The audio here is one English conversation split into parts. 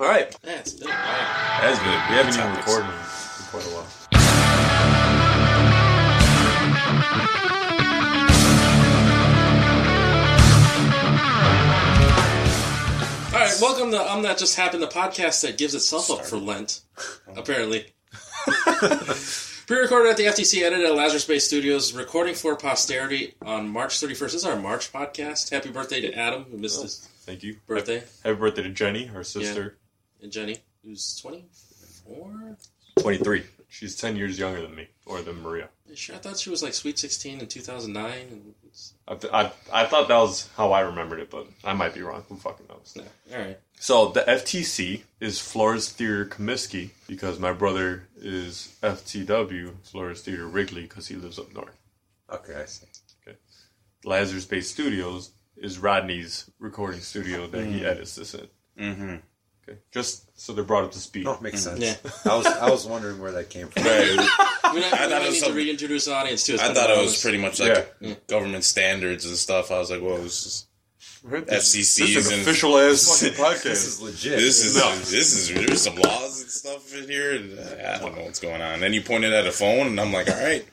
All right. Yeah, it's been a while. That's good. We haven't even recorded in quite a while. All right, welcome to I'm Not Just Happened, the podcast that gives itself up for Lent, apparently. Pre-recorded at the FTC, edited at Lazarus Bay Studios, recording for posterity on March 31st. This is our March podcast. Happy birthday to Adam, who missed oh, his Thank you. birthday, Happy birthday to Jenny, her sister. And Jenny, who's 24. 23. She's 10 years younger than me, or than Maria. Sure, I thought she was like Sweet 16 in 2009. And I, th- I, I thought that was how I remembered it, but I might be wrong. Who fucking knows? no, all right. So the FTC is Flores Theater Comiskey because my brother is FTW, Flores Theater Wrigley, because he lives up north. Okay, I see. Okay. Lazarus Bay Studios is Rodney's recording studio that he edits this in. Mm-hmm. Okay, just so they're brought up to speed. No, makes hmm. sense. Yeah. I was I was wondering where that came from. Right. We, not, I we thought might it was need to some- reintroduce the audience too. It's I been thought a it while. was pretty much like Yeah. Hmm. government standards and stuff. I was like, well, this is Right? FCCs This is an and- official ass fucking podcast. This is legit. this is No. this is there's some laws and stuff in here. And uh, I don't know what's going on. Then you pointed at a phone, and I'm like, all right.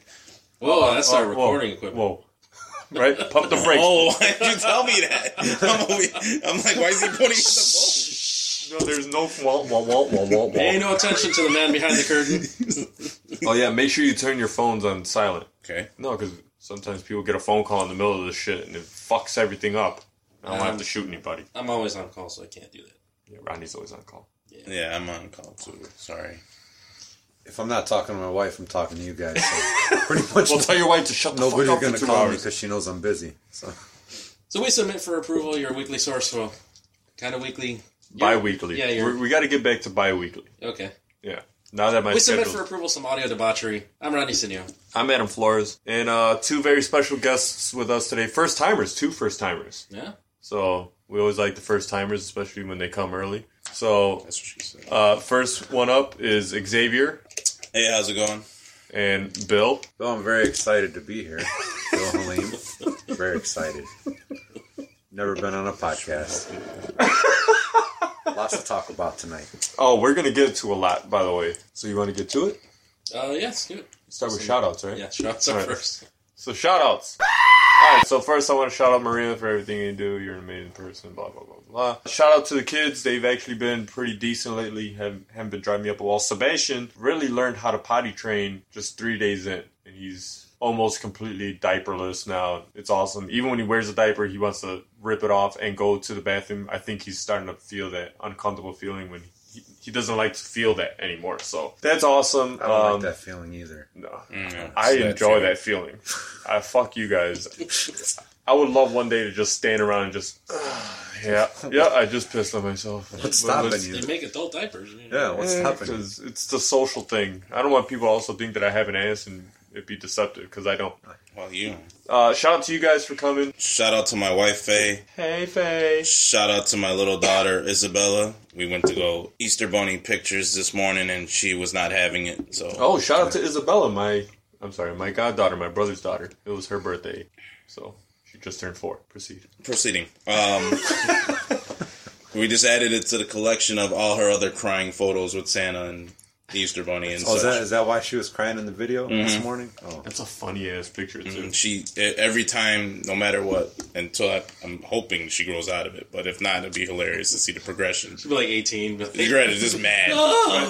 Whoa, that's our Oh, recording whoa, equipment. Whoa. Right? Pump the brakes. Oh, why did you tell me that? I'm, over- I'm like, why is he pointing at the No, there's no wah, wah, wah, wah, wah, wah. Pay no attention to the man behind the curtain. Oh yeah, make sure you turn your phones on silent. Okay. No, because sometimes people get a phone call in the middle of this shit and it fucks everything up. I don't have Um, to shoot anybody. I'm always on call, so I can't do that. Yeah, Rodney's always on call. Yeah, yeah I'm on call too. Sorry. If I'm not talking to my wife, I'm talking to you guys. So pretty much Well, tell your wife to shut the nobody's fuck up Nobody's gonna for two call me because she knows I'm busy. So So we submit for approval your weekly source for kind of weekly. Bi-weekly. Yeah, you're- We're, we got to get back to bi-weekly. Okay. Yeah. Now that my We submit schedule, for approval some audio debauchery. I'm Rodney Sinio. I'm Adam Flores, and uh, two very special guests with us today. First timers, two first timers. Yeah. So we always like the first timers, especially when they come early. So That's what she said. uh, first one up is Xavier Hey, how's it going? and Bill. Bill, I'm very excited to be here. Bill Halim. Very excited. Never been on a podcast. Lots to talk about tonight. Oh, we're gonna get to a lot, by the way. So you want to get to it? Uh, yes, good. Start with shout outs, right? Yeah, shots up Alright. first. So shout outs. Alright, so first I want to shout out Maria for everything you do. You're an amazing person, blah blah blah blah. Shout out to the kids. They've actually been pretty decent lately. Have haven't been driving me up a wall. Sebastian really learned how to potty train just three days in. And he's almost completely diaperless now. It's awesome. Even when he wears a diaper, he wants to rip it off and go to the bathroom. I think he's starting to feel that uncomfortable feeling when he, he doesn't like to feel that anymore. So that's awesome. I don't Um, like that feeling either. No. Mm, I it's enjoy feeling. that feeling. I fuck you guys. I would love one day to just stand around and just, yeah, yeah. I just pissed on myself. What's stopping you? They make adult diapers. Yeah, what's Eh, happening? 'cause it's the social thing. I don't want people also think that I have an ass and it be deceptive because I don't. Well, you. Uh, shout out to you guys for coming. Shout out to my wife Faye. Hey, Faye. Shout out to my little daughter Isabella. We went to go Easter Bunny pictures this morning, and she was not having it. So Oh, shout out to Isabella, my I'm sorry, my goddaughter, my brother's daughter. It was her birthday, so she just turned four. Proceed. proceeding. Um, we just added it to the collection of all her other crying photos with Santa and the Easter Bunny and Oh, is that is that why she was crying in the video this mm-hmm. morning? Oh, That's a funny ass picture too. And she every time, no matter what, until I, I'm hoping she grows out of it. But if not, it'd be hilarious to see the progression. She'll be like 18. But You're right, it's just mad.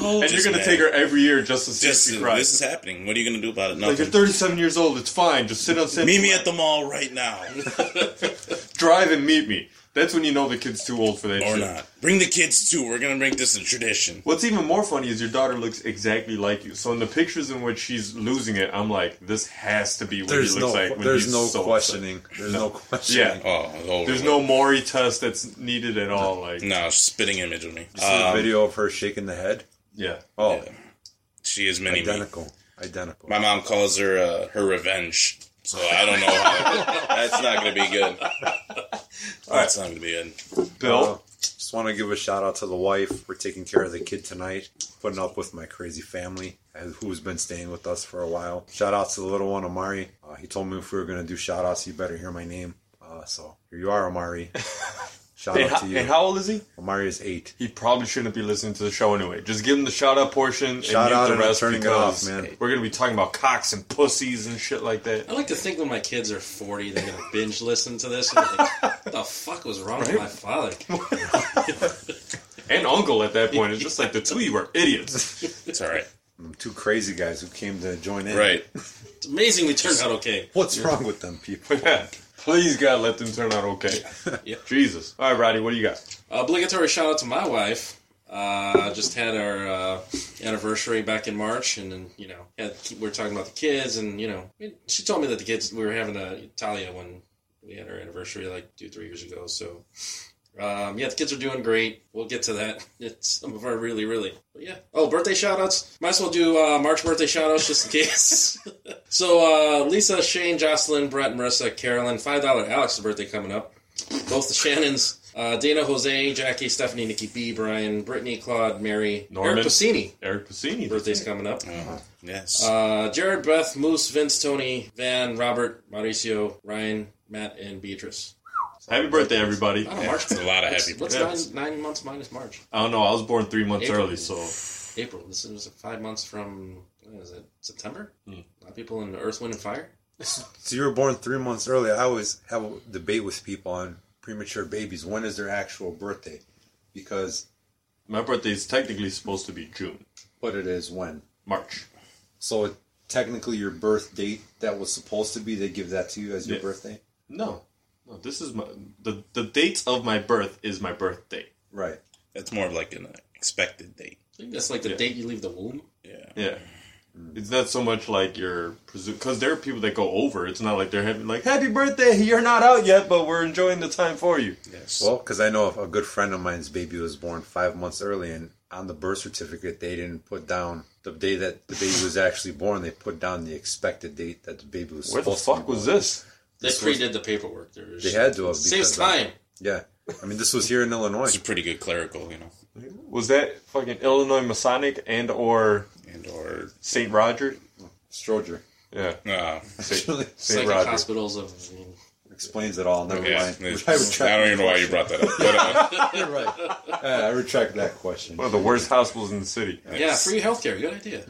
Oh. and Just you're gonna mad. take her every year just to see Just, if she cries. this is happening. What are you gonna do about it? Like you're 37 years old. It's fine. Just sit on set. Meet me at the mall right now, drive and meet me. That's when you know the kid's too old for that or shit. not. Bring the kids too. We're gonna make this a tradition. What's even more funny is your daughter looks exactly like you. So in the pictures in which she's losing it, I'm like, this has to be what there's he no looks like. When there's he's no so upset. questioning. There's no, questioning. Yeah. Oh. There's no Maury test that's needed at all. Like, no spitting image of me. You see the Um, video of her shaking the head. yeah. Oh, yeah. She is mini me. identical, identical. My mom calls her uh, her revenge. So I don't know. How, that's not going to be good. That's not going to be good. Bill, Uh, just want to give a shout out to the wife for taking care of the kid tonight, putting up with my crazy family uh, who's been staying with us for a while. Shout out to the little one, Amari. Uh, he told me if we were going to do shout outs, you better hear my name. Uh, so here you are, Amari. Shout And, out how, to you. and how old is he? Omari is eight. He probably shouldn't be listening to the show anyway. Just give him the shout out portion Shout and out mute the and rest turning it because off, man. we're gonna be talking about cocks and pussies and shit like that. I like to think when my kids are 40, they're going to binge listen to this. And like, what the fuck was wrong with my father? And uncle at that point. It's just like the two of you are idiots. It's all right. Two crazy guys who came to join in. Right. It's amazing we turned out okay. What's wrong with them people? Yeah. Please God let them turn out okay. Yeah. Jesus. All right, Roddy, what do you got? Obligatory shout out to my wife. Uh, just had our uh, anniversary back in March, and then you know had, we are talking about the kids, and you know she told me that the kids we were having a Talia when we had our anniversary like two three years ago. So um, yeah, the kids are doing great. We'll get to that. It's some of our really really. But yeah. Oh, birthday shout outs. Might as well do uh, March birthday shout outs just in case. so uh, Lisa, Shane, Jocelyn, Brett, Marissa, Carolyn, five dollar Alex's birthday coming up. Both the Shannons. Uh, Dana, Jose, Jackie, Stephanie, Nikki B, Brian, Brittany, Claude, Mary, Norman. Eric Pacini. Eric Pacini. Birthday's coming up. Yes. Uh, Jared, Beth, Moose, Vince, Tony, Van, Robert, Mauricio, Ryan, Matt, and Beatrice. Happy birthday, everybody. I don't know, Yeah, March. it's a lot of what's- happy What's birthdays. nine, nine months minus March? I don't know. I was born three months April. early, so April. This is five months from, what is it, September? Hmm. A lot of people in Earth, Wind, and Fire? So you were born three months early. I always have a debate with people on premature babies. When is their actual birthday? Because my birthday is technically supposed to be June, but it is when. March. So it, technically, your birth date that was supposed to be, they give that to you as your Yeah. birthday. No, no. This is my the the date of my birth is my birthday. Right. That's more of like an expected date. I think that's like the Yeah. date you leave the womb. Yeah. Yeah. It's not so much like you're because there are people that go over. It's not like they're having like happy birthday. You're not out yet, but we're enjoying the time for you. Yes. Well, because I know a good friend of mine's baby was born five months early, and on the birth certificate they didn't put down the day that the baby was actually born. They put down the expected date that the baby was. Where the supposed to be fuck was this? They This pre-did the paperwork. There's, They had to have Saves because, uh, time. Yeah, I mean this was here in Illinois. it's a pretty good clerical, you know, Was that fucking Illinois Masonic and or and or Saint Roger? Stroger Yeah, uh, Saint, Actually, Saint Psychic Roger. hospitals of. I mean, explains it all. Never yeah. mind. I I, don't even know why you brought that up. But, uh. You're right. Yeah, I retract that question. One of the worst hospitals in the city. yeah, free healthcare. Good idea.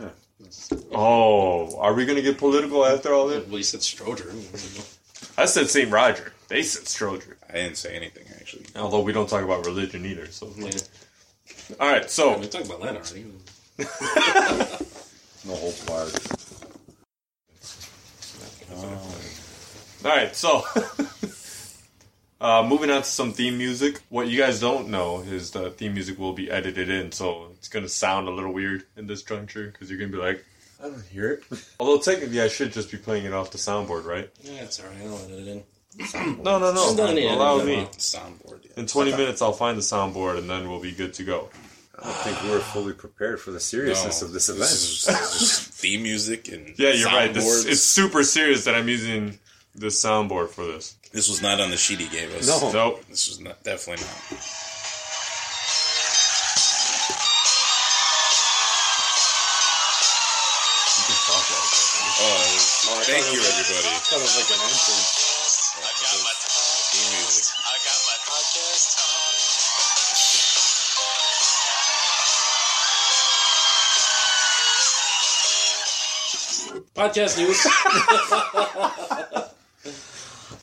Oh, are we gonna get political after all this? Well, you said Stroger. I said Saint Roger. They said Stroger. I didn't say anything actually. Although we don't talk about religion either. So, yeah. all right. So We talked about that already. No holds barred. All right, so uh, moving on to some theme music. What you guys don't know is the theme music will be edited in, so it's gonna sound a little weird in this juncture because you're gonna be like, I don't hear it. although technically I should just be playing it off the soundboard, right? Yeah, it's alright. I'll edit it in. No, no, no. Just don't need it. Allow Yeah. me. Soundboard. Yeah. In 20 minutes, I'll find the soundboard and then we'll be good to go. I don't think we were fully prepared for the seriousness No, of this event. is- this is theme music and Yeah, you're right. This, soundboards. it's super serious that I'm using this soundboard for this. This was not on the sheet he gave us. No. Nope. This was not definitely not. Thank you, everybody. thought it was like an entrance. Theme music. I got my podcast on. Podcast news.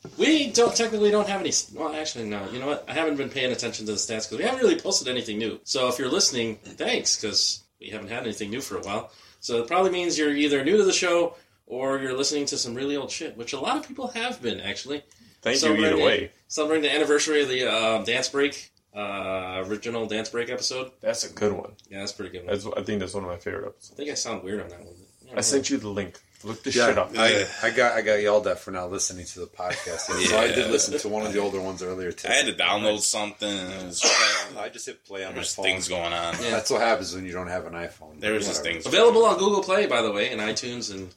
we don't technically don't have any. Well, actually, no. You know what? I haven't been paying attention to the stats because we haven't really posted anything new. So if you're listening, thanks because we haven't had anything new for a while. So it probably means you're either new to the show or you're listening to some really old shit, which a lot of people have been actually. Thank you Celebrating- either way. Celebrating the anniversary of the uh, Dance Break uh, original Dance Break episode. That's a good one. Yeah, that's a pretty good. One. That's, I think that's one of my favorite episodes. I think I sound weird on that one. but, yeah, I sent you the link. Look this Yeah, shit up. I, I got I got yelled at for not listening to the podcast. So I did listen to one of the older ones earlier today. I had to download something. and it was- I just hit play on my phone. things going on. Yeah. That's what happens when you don't have an iPhone. There's just things. Available on Google Play, by the way, and iTunes, and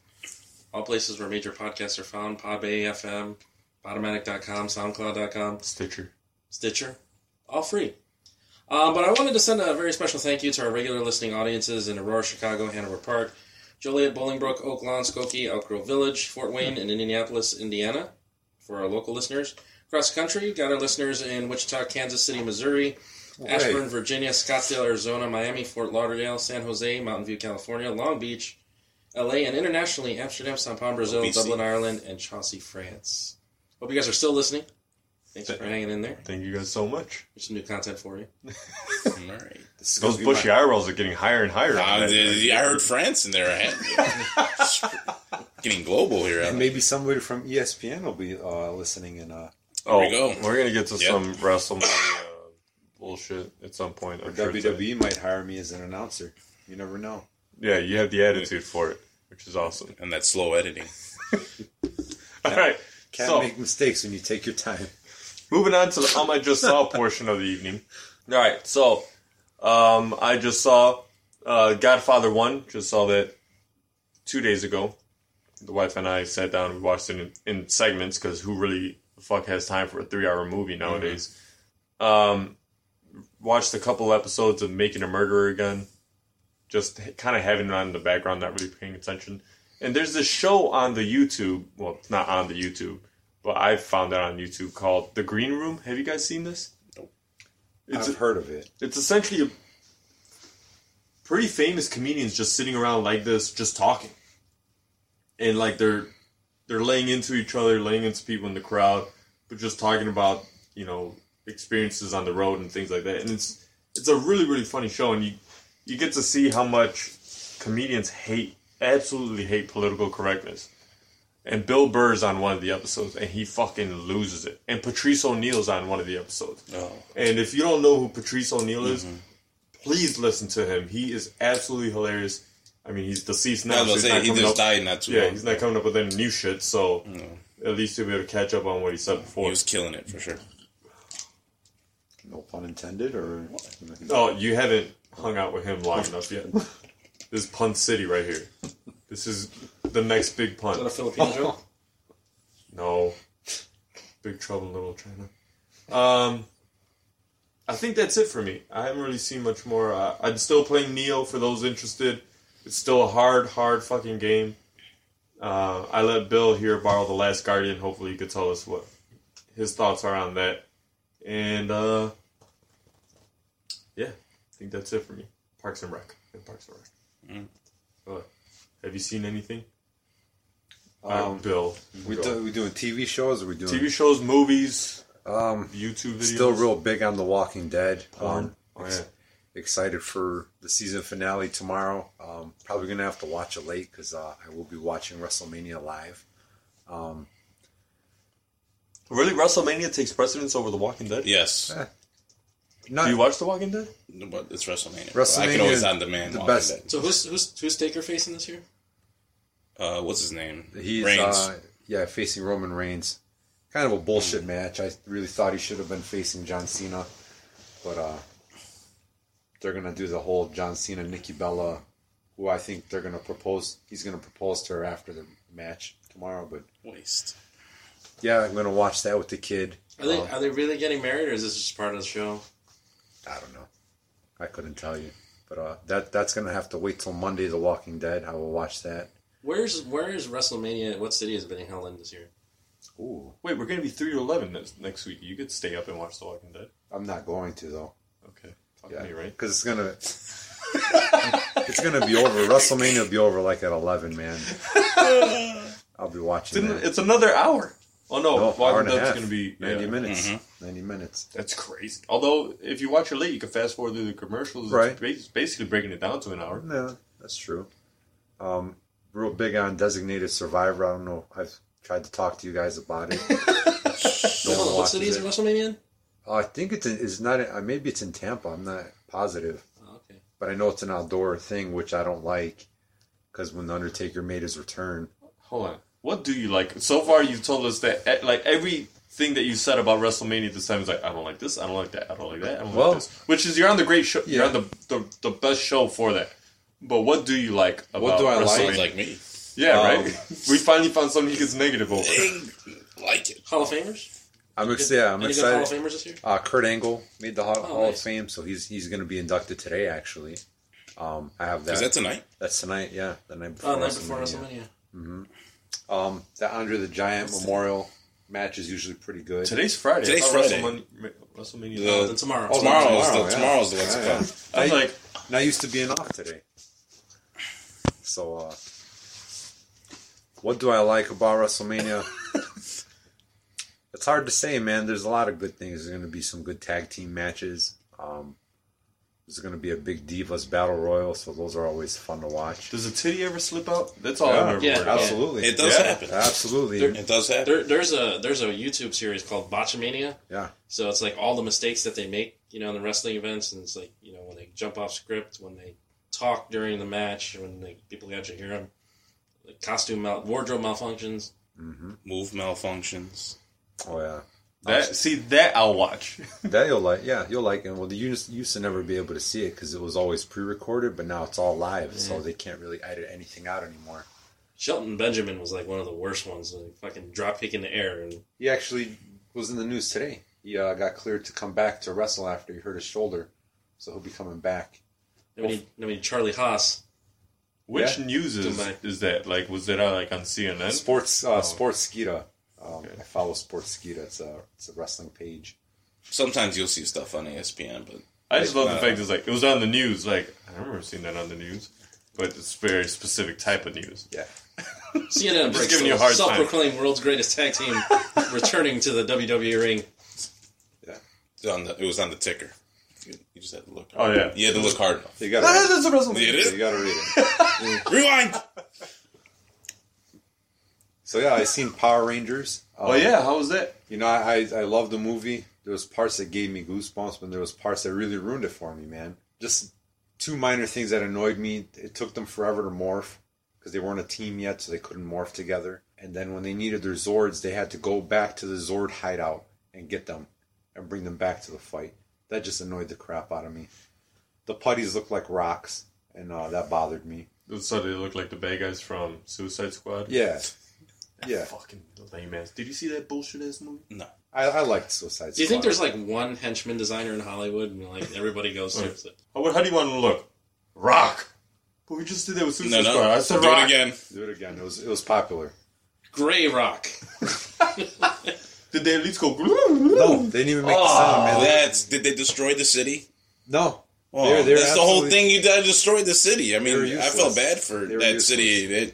all places where major podcasts are found. Podbay FM, Podomatic.com, SoundCloud.com, Stitcher. Stitcher, all free. Um, but I wanted to send a very special thank you to our regular listening audiences in Aurora, Chicago, Hanover Park, Joliet, Bolingbrook, Oak Lawn, Skokie, Elk Grove Village, Fort Wayne, and Indianapolis, Indiana, for our local listeners Across the country, got our listeners in Wichita, Kansas City, Missouri, Ashburn, Virginia, Scottsdale, Arizona, Miami, Fort Lauderdale, San Jose, Mountain View, California, Long Beach, LA, and internationally, Amsterdam, Sao Paulo, Brazil, BC. Dublin, Ireland, and Chauncey, France. Hope you guys are still listening. Thanks for hanging in there. Thank you guys so much. There's some new content for you. All right. This Those bushy my- eyebrows are getting higher and higher. Uh, on the- I heard France in there. Getting global here. And maybe somebody from ESPN will be uh, listening and uh, oh, we go. We're gonna get to Yep. some WrestleMania uh, bullshit at some point. or I'm sure WWE might hire me as an announcer. You never know. Yeah, you have the attitude for it, which is awesome. and that slow editing. All right. Can't So- make mistakes when you take your time. Moving on to the um I just saw portion of the evening. All right, so um, I just saw uh, Godfather One. Just saw that two days ago. The wife and I sat down. We watched it in, in segments because who really the fuck has time for a three-hour movie nowadays? Um, watched a couple episodes of Making a Murderer again. Just kind of having it on in the background, not really paying attention. And there's this show on the YouTube. Well, it's not on the YouTube but I found it on YouTube called The Green Room. Have you guys seen this? Nope. It's I've heard of it. it's essentially a pretty famous comedians just sitting around like this, just talking, and like they're they're laying into each other, laying into people in the crowd, but just talking about you know experiences on the road and things like that. And it's it's a really really funny show, and you you get to see how much comedians hate absolutely hate political correctness. And Bill Burr's on one of the episodes, and he fucking loses it. And Patrice O'Neal's on one of the episodes. Oh, And if you don't know who Patrice O'Neal is, Mm-hmm. please listen to him. He is absolutely hilarious. I mean, he's deceased I now. was so gonna he's not he just up, died not too Yeah, long. he's not coming up with any new shit. So No, at least you'll be able to catch up on what he said before. he was killing it for sure. No pun intended, or Oh, you haven't hung out with him long enough yet. This is Pun City right here. This is the next big pun. Is that a. Filipino joke? No, Big Trouble in Little China. Um, I think that's it for me. I haven't really seen much more. Uh, I'm still playing Nioh for those interested. It's still a hard, hard fucking game. Uh, I let Bill here borrow The Last Guardian. Hopefully, he could tell us what his thoughts are on that. And uh, think that's it for me. Parks and Rec. Yeah, Parks and Rec. Mm. Uh, have you seen anything? Uh, um, Bill, we go. do we doing TV shows? Or we doing TV shows, movies, Um, YouTube videos. still real big on The Walking Dead. porn. Um, oh yeah. excited for the season finale tomorrow. Um, probably gonna have to watch it late because uh, I will be watching WrestleMania live. Um, Really, WrestleMania takes precedence over The Walking Dead. Yes, not Do you watch The Walking Dead? No, but it's WrestleMania. WrestleMania I can always is on demand. the Walking best. Dead. So who's who's who's Taker facing this year? Uh, what's his name? he's Reigns. uh, yeah facing Roman Reigns. Kind of a bullshit match. I really thought he should have been facing John Cena, but uh, they're gonna do the whole John Cena Nikki Bella, who I think they're gonna propose. He's gonna propose to her after the match tomorrow. But Waste. yeah, I'm gonna watch that with the kid. Are they Uh, are they really getting married, or is this just part of the show? I don't know. I couldn't tell you. But uh, that that's gonna have to wait till Monday. The Walking Dead. I will watch that. Where's where is WrestleMania? What city is it being held in this year? Ooh, Wait, we're gonna be three to eleven next, next week. You could stay up and watch The Walking Dead. I'm not going to though. Okay, Talk Yeah, me, right? Because it's gonna it's gonna be over. WrestleMania will be over like at 11, man. I'll be watching It's, that. it's another hour. Oh no, No, hour Walking and a Dead's half. gonna be 90 yeah. minutes. Mhm. 90 minutes. That's crazy. Although, if you watch it late, you can fast forward through the commercials. Right. It's basically breaking it down to an hour. Yeah, that's true. Um, real big on Designated Survivor. I don't know. I've tried to talk to you guys about it. No one what watches city is it. WrestleMania in? Uh, I think it's in, it's not. Uh, maybe it's in Tampa. I'm not positive. Oh, okay. but I know it's an outdoor thing, which I don't like because when the Undertaker made his return, Hold on. What do you like? So far, you've told us that eh, like everything that you said about WrestleMania this time is like, I don't like this, I don't like that, I don't like that, I don't Well- like this. Which is you're on the great show. You're on the, the the best show for that. But what do you like about What do I like? WrestleMania? Sounds like me. Yeah, Um, right. we finally found something he gets negative over. like it. Hall of Famers. I'm excited. Yeah, I'm Any good Hall of. Famers this year? Uh, Kurt Angle made the Hall, Oh, Hall of. Fame, so he's he's going to be inducted today. Actually, um, I have that. Is that tonight? That's tonight. Yeah, the night before. Oh, night before WrestleMania. WrestleMania. Um, the Andre the Giant Memorial match is usually pretty good. Today's Friday. Today's I Friday. WrestleMania. WrestleMania. The- Then tomorrow. Oh, tomorrow, tomorrow, the, yeah. tomorrow's the what's it Yeah. I was I- like, Not used to being off today. So, uh, what do I like about WrestleMania? it's hard to say, man. There's a lot of good things. There's going to be some good tag team matches. Um, there's going to be a big Divas Battle Royal, so those are always fun to watch. does a titty ever slip out? That's all Yeah. I'm ever Yeah. about. Absolutely. It does Yeah. happen. Absolutely. It does happen. There, there's a there's a YouTube series called Botchamania. Yeah. So it's like all the mistakes that they make, you know, in the wrestling events, and it's like you know when they jump off script, when they talk during the match, when they, people actually hear them, like costume mal- wardrobe malfunctions. Mm-hmm. Move malfunctions. Oh, yeah. That see that I'll watch. That you'll like, yeah, you'll like it. Well, the used, used to never be able to see it because it was always pre-recorded, but now it's all live, so they can't really edit anything out anymore. Shelton Benjamin was like one of the worst ones, like fucking drop kick in the air, and He actually was in the news today. He uh, got cleared to come back to wrestle after he hurt his shoulder, so he'll be coming back. I mean, I mean Charlie Haas. Which Yeah. news is, is that? Like, was that uh, like on CNN? Sports, uh, Oh. Sportskeeda. Um, Okay. I follow Sportskeeda. It's a it's a wrestling page. Sometimes you'll see stuff on ESPN, but I just love the Uh, fact it's like it was on the news. Like I remember seeing that on the news, but it's very specific type of news. Yeah, CNN just breaks giving you a hard self-proclaimed world's greatest tag team returning to the WWE ring. Yeah, on the, it was on the ticker. You, you just had to look. Oh yeah, You had to look hard enough. you gotta Ah, read that's a WrestleMania. It it. is. You gotta read it. Rewind. So yeah, I seen Power Rangers. Oh Um, yeah, how was that? You know, I, I I love the movie. There was parts that gave me goosebumps, but there was parts that really ruined it for me, man. Just two minor things that annoyed me. It took them forever to morph because they weren't a team yet, so they couldn't morph together. And then when they needed their Zords, they had to go back to the Zord hideout and get them and bring them back to the fight. That just annoyed the crap out of me. The putties looked like rocks, and uh, that bothered me. So they look like the bad guys from Suicide Squad. Yeah, yeah. Fucking lame ass. Did you see that bullshit ass movie? No. I, I liked Suicide Squad. Do you think there's like one henchman designer in Hollywood, and like everybody goes to? It's like, Oh, what, how do you want them to look? Rock. But we just did that with No, Suicide no. Squad. I said Do rock. it again. Do it again. It was it was popular. Gray Rock. Did they at least go? No, they didn't even make the sound, man. Oh, that's did they destroy the city? No, Oh, They're- they're that's the whole thing. You destroyed the city. I mean, I felt bad for that useless. city. It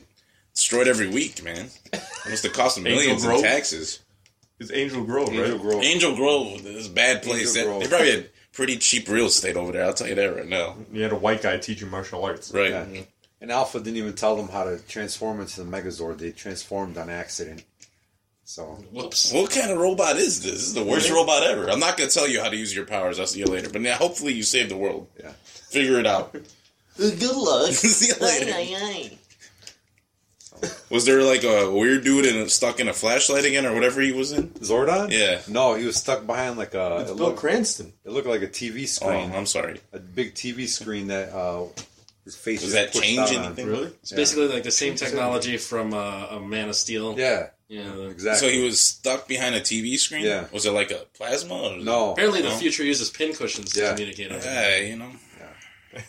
destroyed every week, man. It must have cost them Angel millions in taxes. It's Angel Grove, Angel right? Grove. Angel Grove is a bad place. Angel They- Grove. They probably had pretty cheap real estate over there. I'll tell you that right now. You had a white guy teaching martial arts. Right. Yeah. And Alpha didn't even tell them how to transform into the Megazord. They transformed on accident. So Whoops. What kind of robot is this? This is the worst robot ever. I'm not gonna tell you how to use your powers. I'll see you later. But now, hopefully, you save the world. Yeah. Figure it out. Good luck. see you later. Was there like a weird dude in stuck in a flashlight again, or whatever he was in? Zordon? Yeah. No, he was stuck behind like a. It's It Bill looked, Cranston. it looked like a TV Oh, screen, I'm sorry. a big TV screen that uh, his face Does was that change out on. anything? Really? It's basically like the same technology from uh, a Man of Steel. Yeah, Yeah. the- exactly. So he was stuck behind a TV screen. Yeah. Was it like a plasma? Or no. Apparently, the No. future uses pin cushions to Yeah. communicate. on it. Yeah, you know.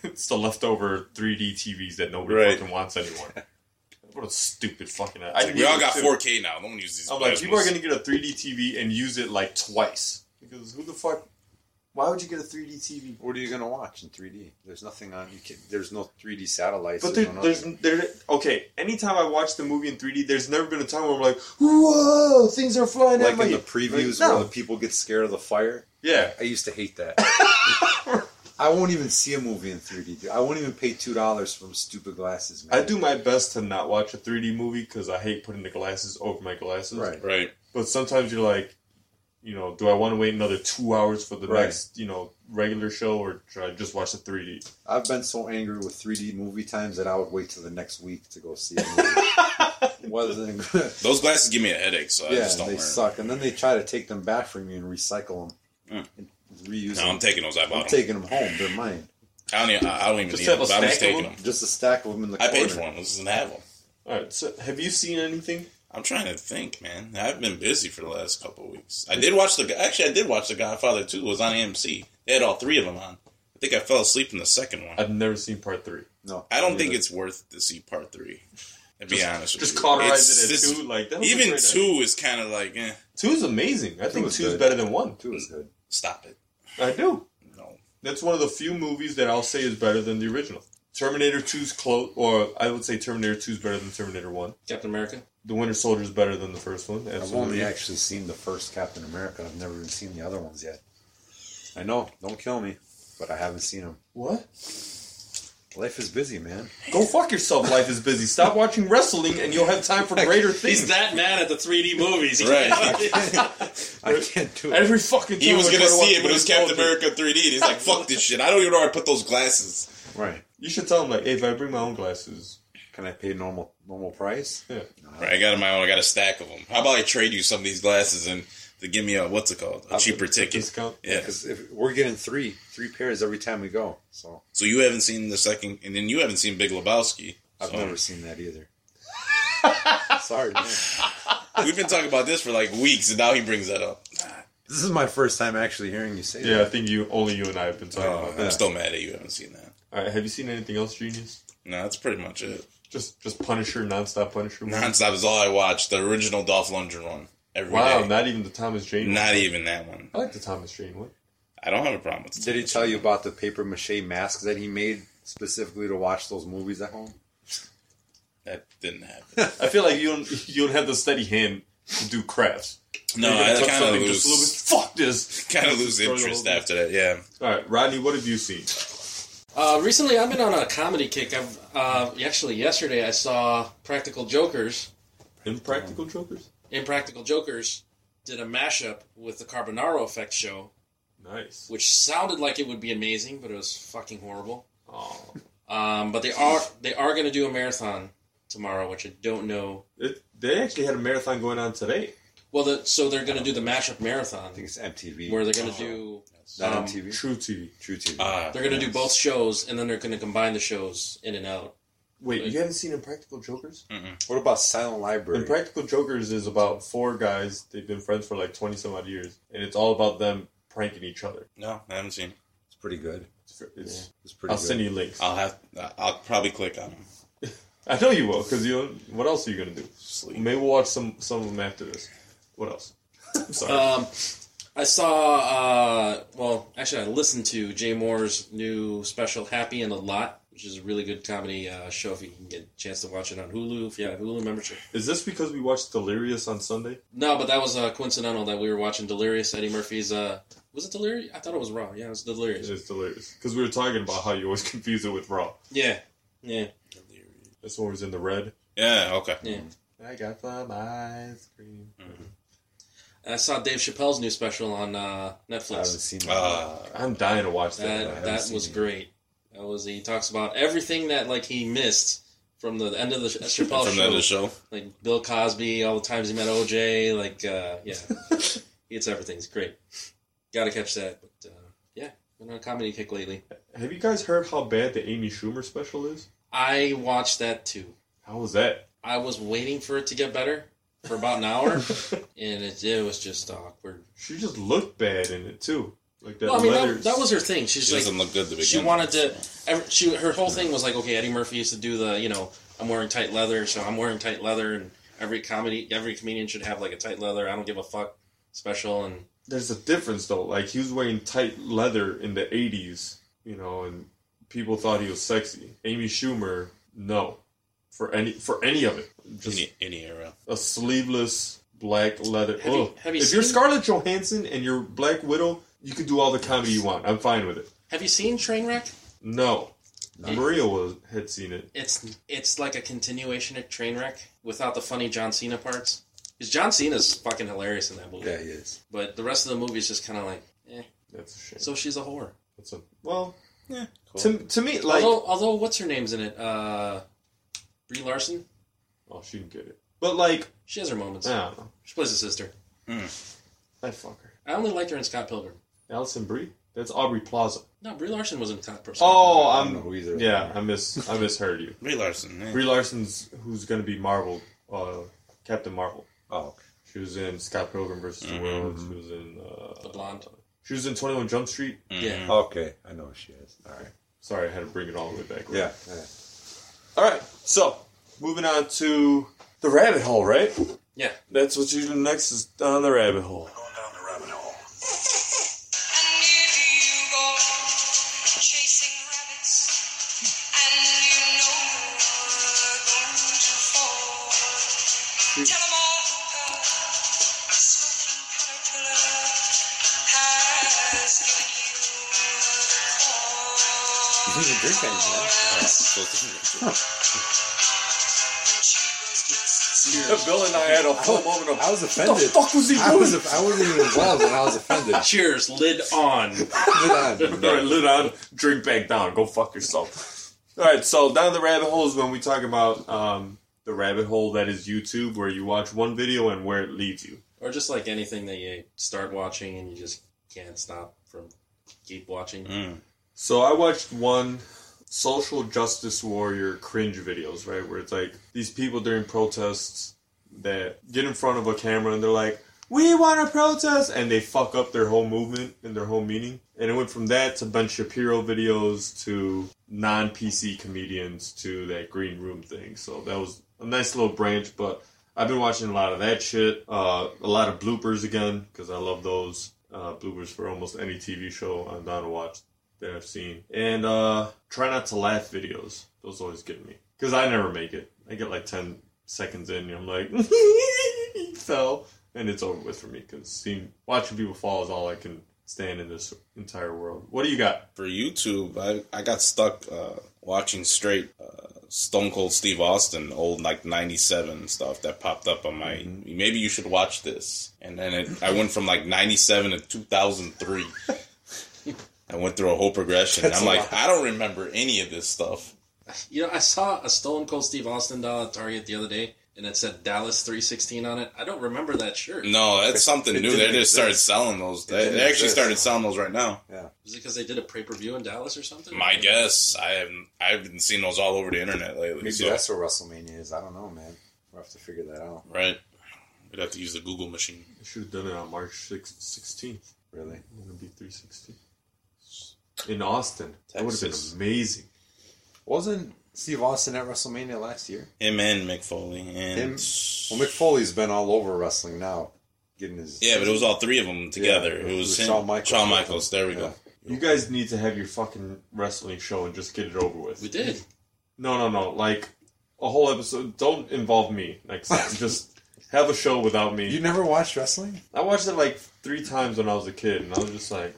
It's the leftover 3D TVs that nobody Right. fucking wants anymore. what a stupid fucking. I, We all got too. 4K now. No one uses these. I'm like, people are gonna get a 3D TV and use it like twice because who the fuck? Why would you get a 3D TV? What are you gonna watch in 3D? There's nothing on. You can, There's no 3D satellites. But there, there's there. Okay, anytime I watch the movie in 3D, there's never been a time where I'm like, whoa, things are flying like at my in the previews Like, no. where the people get scared of the fire. Yeah, I used to hate that. I won't even see a movie in 3D. Dude. I won't even pay two dollars for stupid glasses. Man. I do my best to not watch a 3D movie because I hate putting the glasses over my glasses. Right. Right. But sometimes you're like, you know, do I want to wait another two hours for the Right. next, you know, regular show, or should I just watch the 3D? I've been so angry with 3D movie times that I would wait till the next week to go see a movie. Wasn't good. Those glasses give me a headache, so I yeah, just don't they wear suck. And then they try to take them back from you and recycle them, Mm. And reuse No. I'm taking those. I I'm them. taking them home. They're mine. I don't even. I don't even Just need have them. a but I'm just stack of taking them? them. Just a stack of them in the I corner. paid for them. Let's just have them. All right. So, have you seen anything? I'm trying to think, man. I've been busy for the last couple of weeks. I did watch the. Actually, I did watch the Godfather 2. It was on AMC. They had all three of them on. I think I fell asleep in the second one. I've never seen part three. No, I don't think it's worth to see part three. To be honest with Just you. cauterize It's- it as this- two. Like that was a Even great two idea. is kind of like, eh, Two's amazing. I think was two's good. better than one. Two is good. stop it. I do. No. That's one of the few movies that I'll say is better than the original. Terminator 2's close, or I would say Terminator 2 is better than Terminator 1. Captain America. The Winter Soldier is better than the first one. I've Absolutely. only actually seen the first Captain America. I've never even seen the other ones yet. I know, don't kill me, but I haven't seen them. What? Life is busy, man. Go fuck yourself. Life is busy. Stop watching wrestling, and you'll have time for greater things. He's that mad at the 3D movies. He Right. can't- I can't do it. Every fucking time He was gonna to see it, but it was Winter Captain America 3D. And he's like, "Fuck this shit! I don't even know where I put those glasses." Right. You should tell him like, hey, if I bring my own glasses, Can I pay normal normal price? yeah. Right, I got my own. I got a stack of them. How about I trade you some of these glasses and to give me a what's it called, a cheaper ticket? discount. Yeah. Because if we're getting three three pairs every time we go, so So you haven't seen the second, and then you haven't seen Big Lebowski. I've So never seen that either. Sorry, man. We've been talking about this for like weeks, and now he brings that up. This is my first time actually hearing you say that. Yeah, I think you only you and I have been talking Oh, about I'm that. still mad at you. Haven't seen that. All right, have you seen anything else, Genius? No, that's pretty much it. Just just Punisher, nonstop Punisher. movie? Nonstop is all I watched. The original Dolph Lundgren one every Wow, day. not even the Thomas Jane. one. Not even that one. I like the Thomas Jane one. I don't have a problem with it. Did he tell you about the paper mache masks that he made specifically to watch those movies at home? That didn't happen. I feel like you don't you don't have the steady hand to do crafts. No, I kind of something just a lose, bit. Fuck this. kind of lose interest after that. Yeah. All right, Rodney, what have you seen? Uh, recently, I've been on a comedy kick. I've uh, actually yesterday I saw Practical Jokers. Impractical Jokers. Impractical Jokers did a mashup with the Carbonaro Effect show, Nice. which sounded like it would be amazing, but it was fucking horrible. Oh, Um, but they are they are going to do a marathon tomorrow, which I don't know. it, they actually had a marathon going on today. Well, the, so they're going to do the mashup marathon, I think it's MTV. where they're going to do Not um, MTV. truTV. True TV. Ah, they're going to do both shows, and then they're going to combine the shows in and out. Wait, you haven't seen Impractical Jokers? what about Silent Library? Impractical Jokers is about four guys. They've been friends for like twenty some odd years, and it's all about them pranking each other. no, I haven't seen. it's pretty good. It's, it's, It's pretty good. I'll good. send you links. I'll have. I'll probably click on them. I know you will, because you. What else are you gonna do? Sleep. Maybe we'll watch some some of them after this. What else? I'm sorry. Um, I saw. Uh, well, actually, I listened to Jay Mohr's new special, "Happy and a Lot," which is a really good comedy uh, show. If you can get a chance to watch it on Hulu, if you have Hulu membership. is this because we watched Delirious on Sunday? No, but that was uh, coincidental that we were watching Delirious. Eddie Murphy's. Uh, was it Delirious? I thought it was Raw. Yeah, it was Delirious. It's Delirious because we were talking about how you always confuse it with Raw. Yeah, yeah, Delirious. This one was in the red. Yeah. Okay. yeah. I got some ice cream. And I saw Dave Chappelle's new special on uh, I haven't Netflix. seen that. Uh, I'm dying to watch that. That that was great. That was he talks about everything that like he missed from the end of the Chappelle from the show. other show. like Bill Cosby, all the times he met OJ, like uh, yeah, it's everything. It's great. Got to catch that. But uh, yeah, been on a comedy kick lately. Have you guys heard how bad the Amy Schumer special is? I watched that too. How was that? I was waiting for it to get better for about an hour, and it, it was just awkward. She just looked bad in it too. Like that Well, I mean, that, that was her thing. She's She like, doesn't look good to begin. she wanted to. ev- She her whole thing was like, okay, Eddie Murphy used to do the, you know, I'm wearing tight leather, so I'm wearing tight leather, and every comedy, every comedian should have like a tight leather. I don't give a fuck special, and There's a difference though. Like he was wearing tight leather in the '80s, you know, and people thought he was sexy. Amy Schumer, no, for any for any of it, just any, any era. a sleeveless black leather. Have you- have you if you're Scarlett Johansson and you're Black Widow, you can do all the comedy you want. I'm fine with it. have you seen Trainwreck? No, Maria was had seen it. It's it's like a continuation of Trainwreck without the funny John Cena parts. Because John Cena's fucking hilarious in that movie, Yeah, he is. but the rest of the movie is just kind of like, eh. That's a shame. So she's a whore. That's a well. Yeah. Cool. To, to me, like, although although what's her name's in it? Uh, Brie Larson. oh, she didn't get it. But like, She has her moments. I don't know. She plays a sister. I fuck her. I only liked her in Scott Pilgrim. Alison Brie. That's Aubrey Plaza. No, Brie Larson was in Scott person. Oh, I don't know I'm. who either of Yeah, them I miss. I misheard you. Brie Larson. eh. Brie Larson's who's going to be Marvel, uh, Captain Marvel. Oh, okay. She was in Scott Pilgrim versus the World. She was in. Uh, the blonde. she was in Twenty One Jump Street. Yeah. Okay, I know who she is. All right. Sorry, I had to bring it all the way back. Yeah. yeah. All right. So, moving on to the rabbit hole, right? Yeah. That's what's usually next is down the rabbit hole. Call. You didn't drink any, man. Bill and I had a full moment of I was what offended. the fuck was he I doing? was, I wasn't even involved, and I was offended. Cheers, lid on. Hold All right, lid on, drink back down, go fuck yourself. All right, so down the rabbit hole is when we talk about um, the rabbit hole that is YouTube, where you watch one video and where it leads you. Or just like anything that you start watching and you just can't stop from keep watching. Mm. So I watched one social justice warrior cringe videos, right? Where it's like these people during protests that get in front of a camera and they're like, "We want to protest," and they fuck up their whole movement and their whole meaning. And it went from that to Ben Shapiro videos to non PC comedians to that green room thing. So that was a nice little branch, but. I've been watching a lot of that shit. Uh, a lot of bloopers again because I love those uh, bloopers for almost any TV show I'm down to watch that I've seen. And uh, try not to laugh videos. Those always get me. Because I never make it. I get like 10 seconds in and I'm like, fell. And it's over with for me because seeing watching people fall is all I can stand in this entire world. What do you got? For YouTube, I, I got stuck uh, watching straight uh, Stone Cold Steve Austin, old like 97 stuff that popped up on my. Maybe you should watch this. And then it, I went from like 97 to 2003. I went through a whole progression. That's I'm like, lot. I don't remember any of this stuff. You know, I saw a Stone Cold Steve Austin doll at Target the other day, and it said Dallas 316 on it. I don't remember that shirt. No, that's something new. They just started selling those. They, they actually exist. started selling those right now. Yeah. Is it because they did a pay per view in Dallas or something? My guess, I haven't, I haven't seen those all over the internet lately. Maybe so, that's what WrestleMania is. I don't know, man. We'll have to figure that out. right. We'd have to use the Google machine. I should have done it on March 6th, 16th. Really? I'm going to be 316. In Austin. That would have been Texas. amazing. Wasn't Steve Austin at WrestleMania last year? Him and Mick Foley and Him? Well, Mick Foley's been all over wrestling now, getting his. yeah, but it was all three of them together. Yeah, it was with him, Shawn Michaels. Shawn Michaels. There we Yeah. go. You guys need to have your fucking wrestling show and just get it over with. We did. No, no, no. Like a whole episode. Don't involve me next time. just have a show without me. You never watched wrestling? I watched it like three times when I was a kid, and I was just like,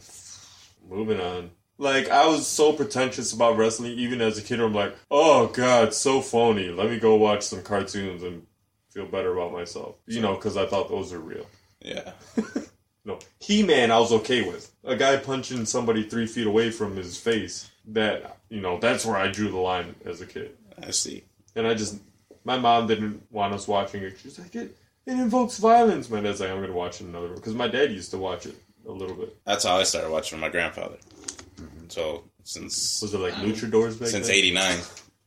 moving on. Like I was so pretentious about wrestling, even as a kid. I'm like, oh god, so phony. Let me go watch some cartoons and feel better about myself. You know, because I thought those were real. Yeah. No, He Man, I was okay with. A guy punching somebody three feet away from his face. That you know, that's where I drew the line as a kid. I see. And I just, my mom didn't want us watching it. She's like, it, it invokes violence. My dad's like, I'm going to watch it another one. Because my dad used to watch it a little bit. That's how I started watching my grandfather. So since Was it like Luchadors back since '89.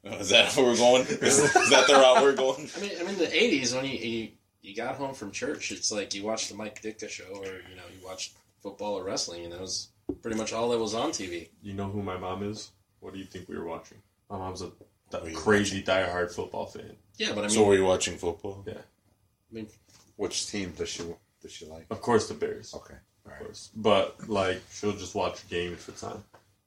Is that where we're going? Is, is that the route we're going? I mean, I mean, the '80s when you, you you got home from church, it's like you watched the Mike Ditka show, or you know, you watched football or wrestling, and that was pretty much all that was on TV. You know who my mom is? What do you think we were watching? My mom's a What were you crazy diehard football fan. Yeah, but I mean, So were you watching football? Yeah. I mean, Which team does she does she like? Of course, the Bears. Okay, Of right. course. But, like, she'll just watch a game if it's time.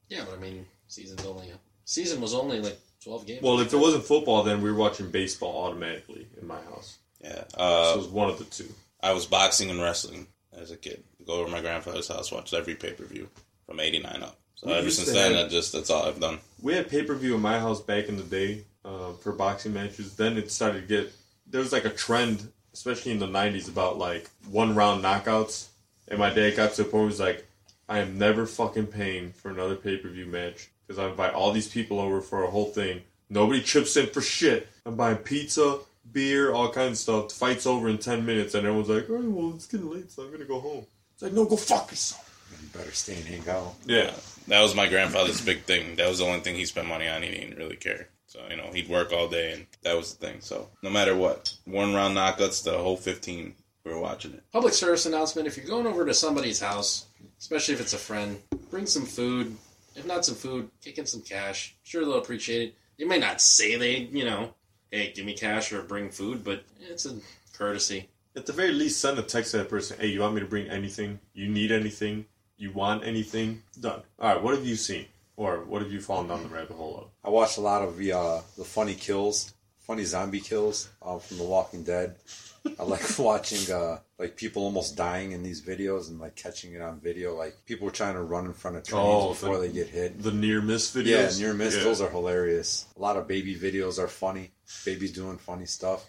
Yeah, but I mean, season's only season was only like 12 games. Well, if it wasn't football, then we were watching baseball automatically in my house. Yeah. uh, so it was one of the two. I was boxing and wrestling as a kid. Go over to my grandfather's house, watched every pay per view from '89 up. So We ever since then, have- I just that's all I've done. We had pay per view in my house back in the day uh, for boxing matches. Then it started to get there was like a trend, especially in the '90s, about like one round knockouts. And my dad got to the point where he was like, "I am never fucking paying for another pay per view match because I invite all these people over for a whole thing. Nobody chips in for shit. I'm buying pizza." Beer, all kinds of stuff. The fight's over in ten minutes, and everyone's like, "Oh, well, it's getting late, so I'm gonna go home." It's like, no, go fuck yourself. You better stay and hang out. Yeah, That was my grandfather's big thing. That was the only thing he spent money on. He didn't really care. So you know, he'd work all day, and that was the thing. So no matter what, one round knockouts, the whole fifteen, we were watching it. Public service announcement: If you're going over to somebody's house, especially if it's a friend, bring some food. If not some food, kick in some cash. Sure, they'll appreciate it. They may not say they, you know, hey, give me cash or bring food, but it's a courtesy. At the very least, send a text to that person. Hey, you want me to bring anything? You need anything? You want anything? Done. All right. What have you seen, or what have you fallen down the rabbit hole of? I watched a lot of the uh, the funny kills, funny zombie kills uh, from The Walking Dead. I like watching uh, like people almost dying in these videos and like catching it on video. Like people trying to run in front of trains Oh, before the- they get hit. The near miss videos. Yeah, near miss. Yeah. Those are hilarious. A lot of baby videos are funny. Babies doing funny stuff.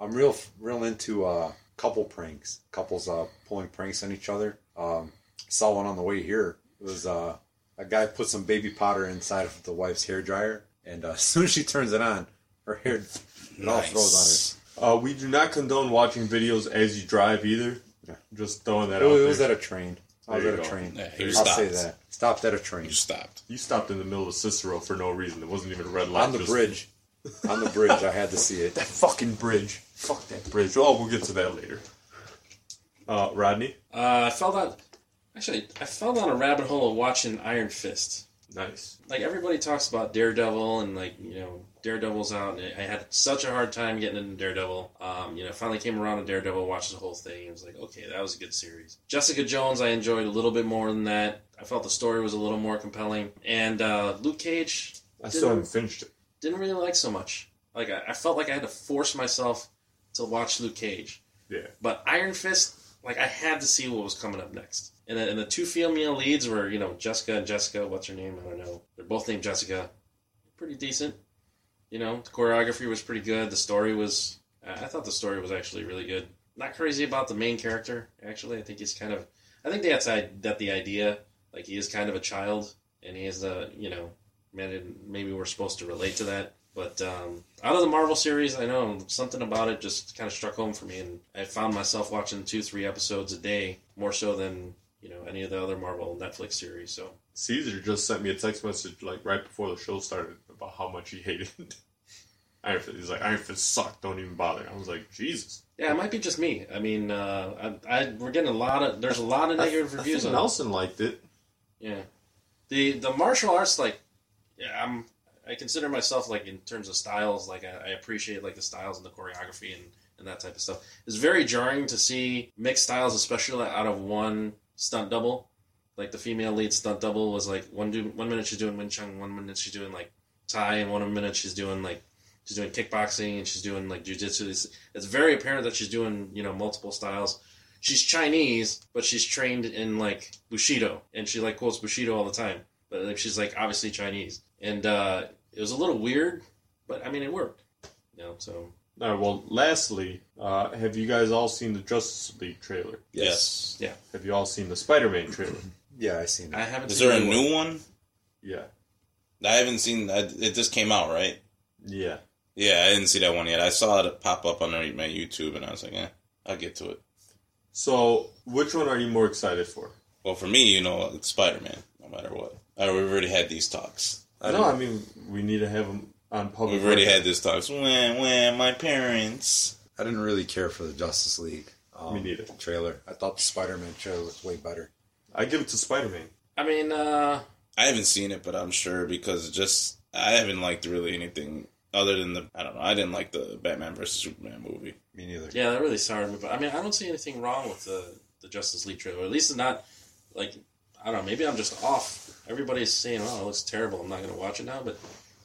I'm real, real into uh, couple pranks. Couples uh, pulling pranks on each other. Um, saw one on the way here. It was uh, a guy put some baby powder inside of the wife's hair dryer, and uh, as soon as she turns it on, her hair it all Nice. throws Uh, we do not condone watching videos as you drive either. Yeah. Just throwing that on out It was there. at a train. I was There at you a go. train. Yeah, I'll stopped. say that. Stopped at a train You stopped. you stopped in the middle of Cicero for no reason. It wasn't even a red light. on the just- bridge. on the bridge, I had to see it. That fucking bridge. Fuck that bridge. Oh, we'll get to that later. Uh, Rodney. Uh, I fell down. Actually, I fell down a rabbit hole of watching Iron Fist. Nice. Like everybody talks about Daredevil and like you know Daredevil's out, and I had such a hard time getting into Daredevil. Um, you know, finally came around to Daredevil, watched the whole thing, and was like, okay, that was a good series. Jessica Jones, I enjoyed a little bit more than that. I felt the story was a little more compelling, and uh, Luke Cage I still haven't finished it. didn't really like so much. Like I, I felt like I had to force myself to watch Luke Cage. Yeah. But Iron Fist, like I had to see what was coming up next. And the, and the two female leads were, you know, Jessica and Jessica. What's her name? I don't know. They're both named Jessica. Pretty decent. You know, the choreography was pretty good. The story was. I I thought the story was actually really good. Not crazy about the main character. Actually, I think he's kind of. I think that's that the idea. Like he is kind of a child, and he is a you know, maybe we're supposed to relate to that. But um, out of the Marvel series, I know something about it just kind of struck home for me, and I found myself watching two, three episodes a day, more so than you know any of the other Marvel Netflix series. So Caesar just sent me a text message like right before the show started about how much he hated Iron Fist. He's like, Iron Fist sucked. Don't even bother. I was like, Jesus. yeah, it might be just me. I mean, uh, I, I we're getting a lot of there's a lot of negative I reviews think on it. Nelson liked it. Yeah, the the martial arts like, yeah, I'm I consider myself like in terms of styles, like I, I appreciate like the styles and the choreography and and that type of stuff. It's very jarring to see mixed styles, especially out of one stunt double. Like the female lead stunt double was like one do one minute she's doing Wing Chun, one minute she's doing like Thai, and one minute she's doing like she's doing kickboxing and she's doing like jujitsu. It's, it's very apparent that she's doing you know multiple styles. She's Chinese, but she's trained in like Bushido, and she like quotes Bushido all the time. But like she's like obviously Chinese, and uh, it was a little weird, but I mean it worked. You know, so All right, well, lastly, uh, have you guys all seen the Justice League trailer? Yes. Yeah. Have you all seen the Spider Man trailer? Yeah, I seen it. I haven't. Is seen there a the new one? Yeah. I haven't seen. I- It just came out, right? Yeah. Yeah, I didn't see that one yet. I saw it pop up on my YouTube, and I was like, eh, I'll get to it. So, which one are you more excited for? Well, for me, you know, it's Spider Man, no matter what. I, we've already had these talks. I no, I mean, we need to have them on public. We've already record. had these talks. When, when my parents. I didn't really care for the Justice League um, Me neither. trailer. I thought the Spider-Man trailer looked way better. I give it to Spider Man. I mean, uh, I haven't seen it, but I'm sure because just I haven't liked really anything other than the I don't know. I didn't like the Batman versus Superman movie. Me neither. yeah, that really soured me. But I mean, I don't see anything wrong with the the Justice League trailer. At least it's not like I don't know. Maybe I'm just off. Everybody's saying, "Oh, it looks terrible. I'm not going to watch it now." But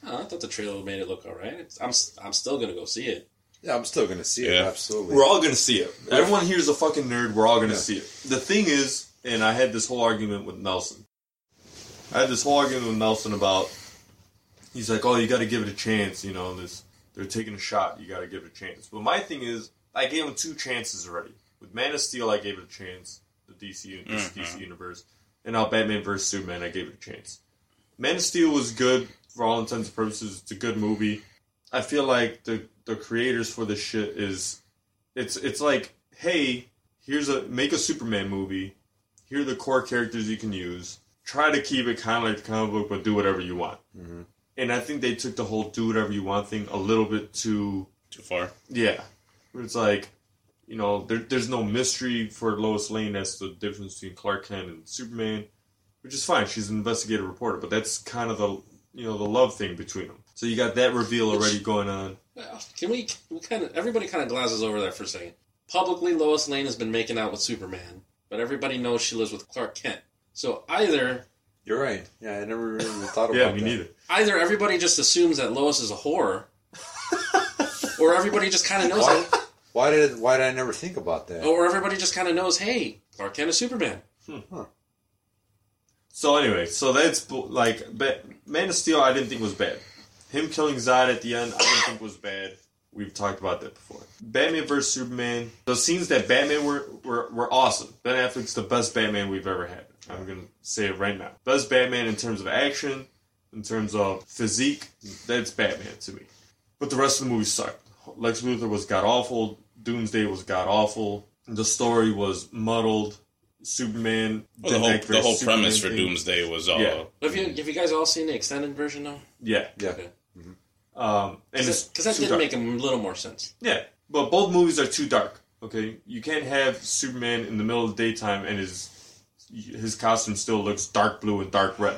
oh, I thought the trailer made it look all right. It's, I'm I'm still going to go see it. Yeah, I'm still gonna see it. Absolutely. We're all gonna see it. Everyone here is a fucking nerd. We're all gonna Yeah. see it. The thing is, and I had this whole argument with Nelson. I had this whole argument with Nelson about. He's like, "Oh, you got to give it a chance." You know, this they're taking a shot. You got to give it a chance. But my thing is, I gave him two chances already. With Man of Steel, I gave it a chance. The DC, this mm-hmm. DC universe, and now Batman vs Superman, I gave it a chance. Man of Steel was good for all intents and purposes. It's a good movie. I feel like the the creators for this shit is it's it's like, hey, here's a make a Superman movie. Here are the core characters you can use. Try to keep it kind of like the comic book, but do whatever you want. Mhm. And I think they took the whole do whatever you want thing a little bit too Too far. yeah. It's like, you know, there, there's no mystery for Lois Lane as to the difference between Clark Kent and Superman, which is fine. She's an investigative reporter, but that's kind of the you know the love thing between them. So you got that reveal already going on. Well, Can we, we kind of everybody kind of glasses over that for a second. Publicly, Lois Lane has been making out with Superman, but everybody knows she lives with Clark Kent. So either You're right. Yeah, I never really thought about Yeah, that. neither. either everybody just assumes that Lois is a whore, or everybody just kind of knows Why, that, why did why did I never think about that? or everybody just kind of knows, hey, Clark Kent is Superman. Hmm. So anyway, so that's like ba- Man of Steel. I didn't think was bad. Him killing Zod at the end, I didn't think was bad. We've talked about that before. Batman vs Superman. The scenes that Batman were, were were awesome. Ben Affleck's the best Batman we've ever had. I'm gonna say it right now. Best Batman in terms of action, in terms of physique. That's Batman to me. But the rest of the movie sucked. Lex Luthor was god awful. Doomsday was god awful. The story was muddled. Superman. Well, the whole the whole Superman premise for thing. Doomsday was all Yeah. Have you have you guys all seen the extended version though? Yeah. yeah. Okay. Um, and Because that too did dark. make a little more sense. Yeah, but both movies are too dark. Okay, you can't have Superman in the middle of the daytime and his his costume still looks dark blue and dark red.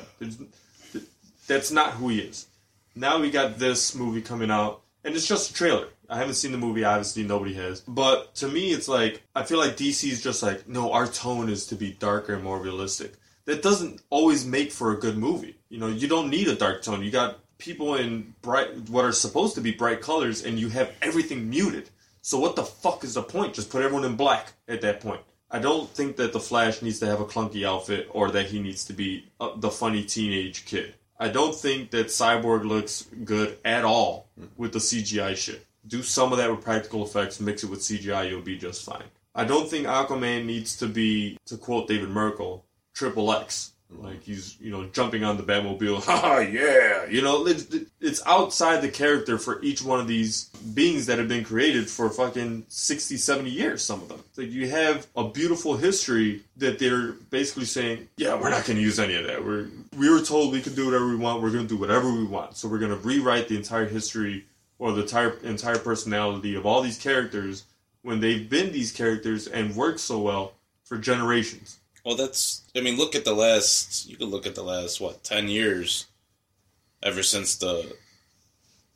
That's not who he is. Now we got this movie coming out, and it's just a trailer. I haven't seen the movie, obviously nobody has. But to me, it's like I feel like DC is just like, no, our tone is to be darker and more realistic. That doesn't always make for a good movie. You know, you don't need a dark tone. You got people in bright, what are supposed to be bright colors, and you have everything muted. So what the fuck is the point? Just put everyone in black at that point. I don't think that the Flash needs to have a clunky outfit or that he needs to be uh, the funny teenage kid. I don't think that Cyborg looks good at all with the CGI shit. Do some of that with practical effects, mix it with CGI, you'll be just fine. I don't think Aquaman needs to be, to quote David Merkel, triple X. Like he's, you know, jumping on the Batmobile. ha yeah. You know, it's, it's outside the character for each one of these beings that have been created for fucking 60, 70 years, some of them. Like you have a beautiful history that they're basically saying, yeah, we're not going to use any of that. We're, we were told we could do whatever we want. We're going to do whatever we want. So we're going to rewrite the entire history or the entire, entire personality of all these characters when they've been these characters and worked so well for generations. Well, that's. I mean, look at the last. You could look at the last what ten years, ever since the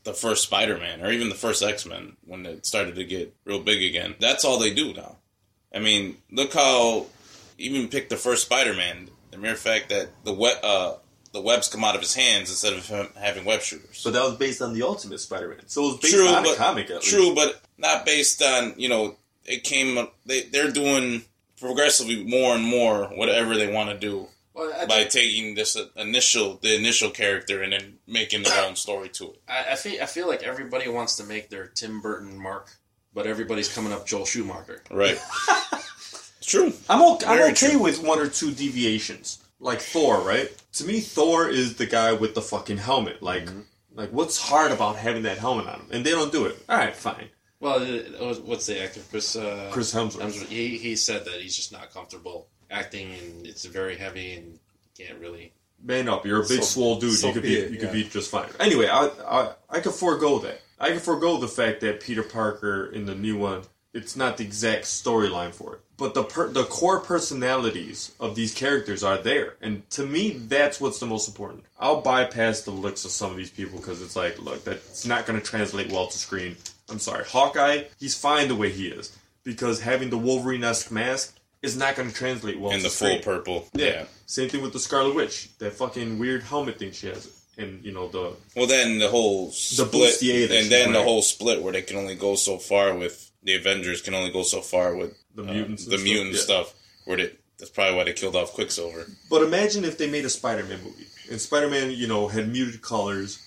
the first Spider-Man or even the first X-Men when it started to get real big again. That's all they do now. I mean, look how even pick the first Spider-Man. The mere fact that the web uh, the webs come out of his hands instead of him having web shooters. But that was based on the Ultimate Spider-Man. So it was based True, on but- a comic at True, least. but not based on you know it came. They they're doing progressively more and more whatever they want to do Well, I, by taking this initial the initial character and then making their own story to it. I, I feel I feel like everybody wants to make their Tim Burton mark, but everybody's coming up Joel Schumacher. Right. true. I'm, okay, I'm okay true. with one or two deviations. Like Thor, right? To me, Thor is the guy with the fucking helmet. Like, Mm-hmm. like what's hard about having that helmet on him? And they don't do it. All right, fine. Well, what's the actor Chris? Uh, Chris Hemsworth. Hemsworth, He he said that he's just not comfortable acting, and it's very heavy, and can't really. Man up, you're a big So- swole dude. so you could be it, you could yeah. be just fine. Anyway, I, I I could forego that. I could forego the fact that Peter Parker in the new one, it's not the exact storyline for it, but the per, the core personalities of these characters are there, and to me, that's what's the most important. I'll bypass the looks of some of these people because it's like, look, that's not going to translate well to screen. I'm sorry, Hawkeye, he's fine the way he is because having the Wolverine-esque mask is not going to translate well And to the full purple. Yeah. Same thing with the Scarlet Witch. That fucking weird helmet thing she has. And, you know, the. Well, then the whole split, bustier that and then the whole split where they can only go so far with the Avengers can only go so far with The uh, mutants and the stuff, mutant yeah. stuff. Where they, that's probably why they killed off Quicksilver. But imagine if they made a Spider Man movie. And Spider Man, you know, had muted colors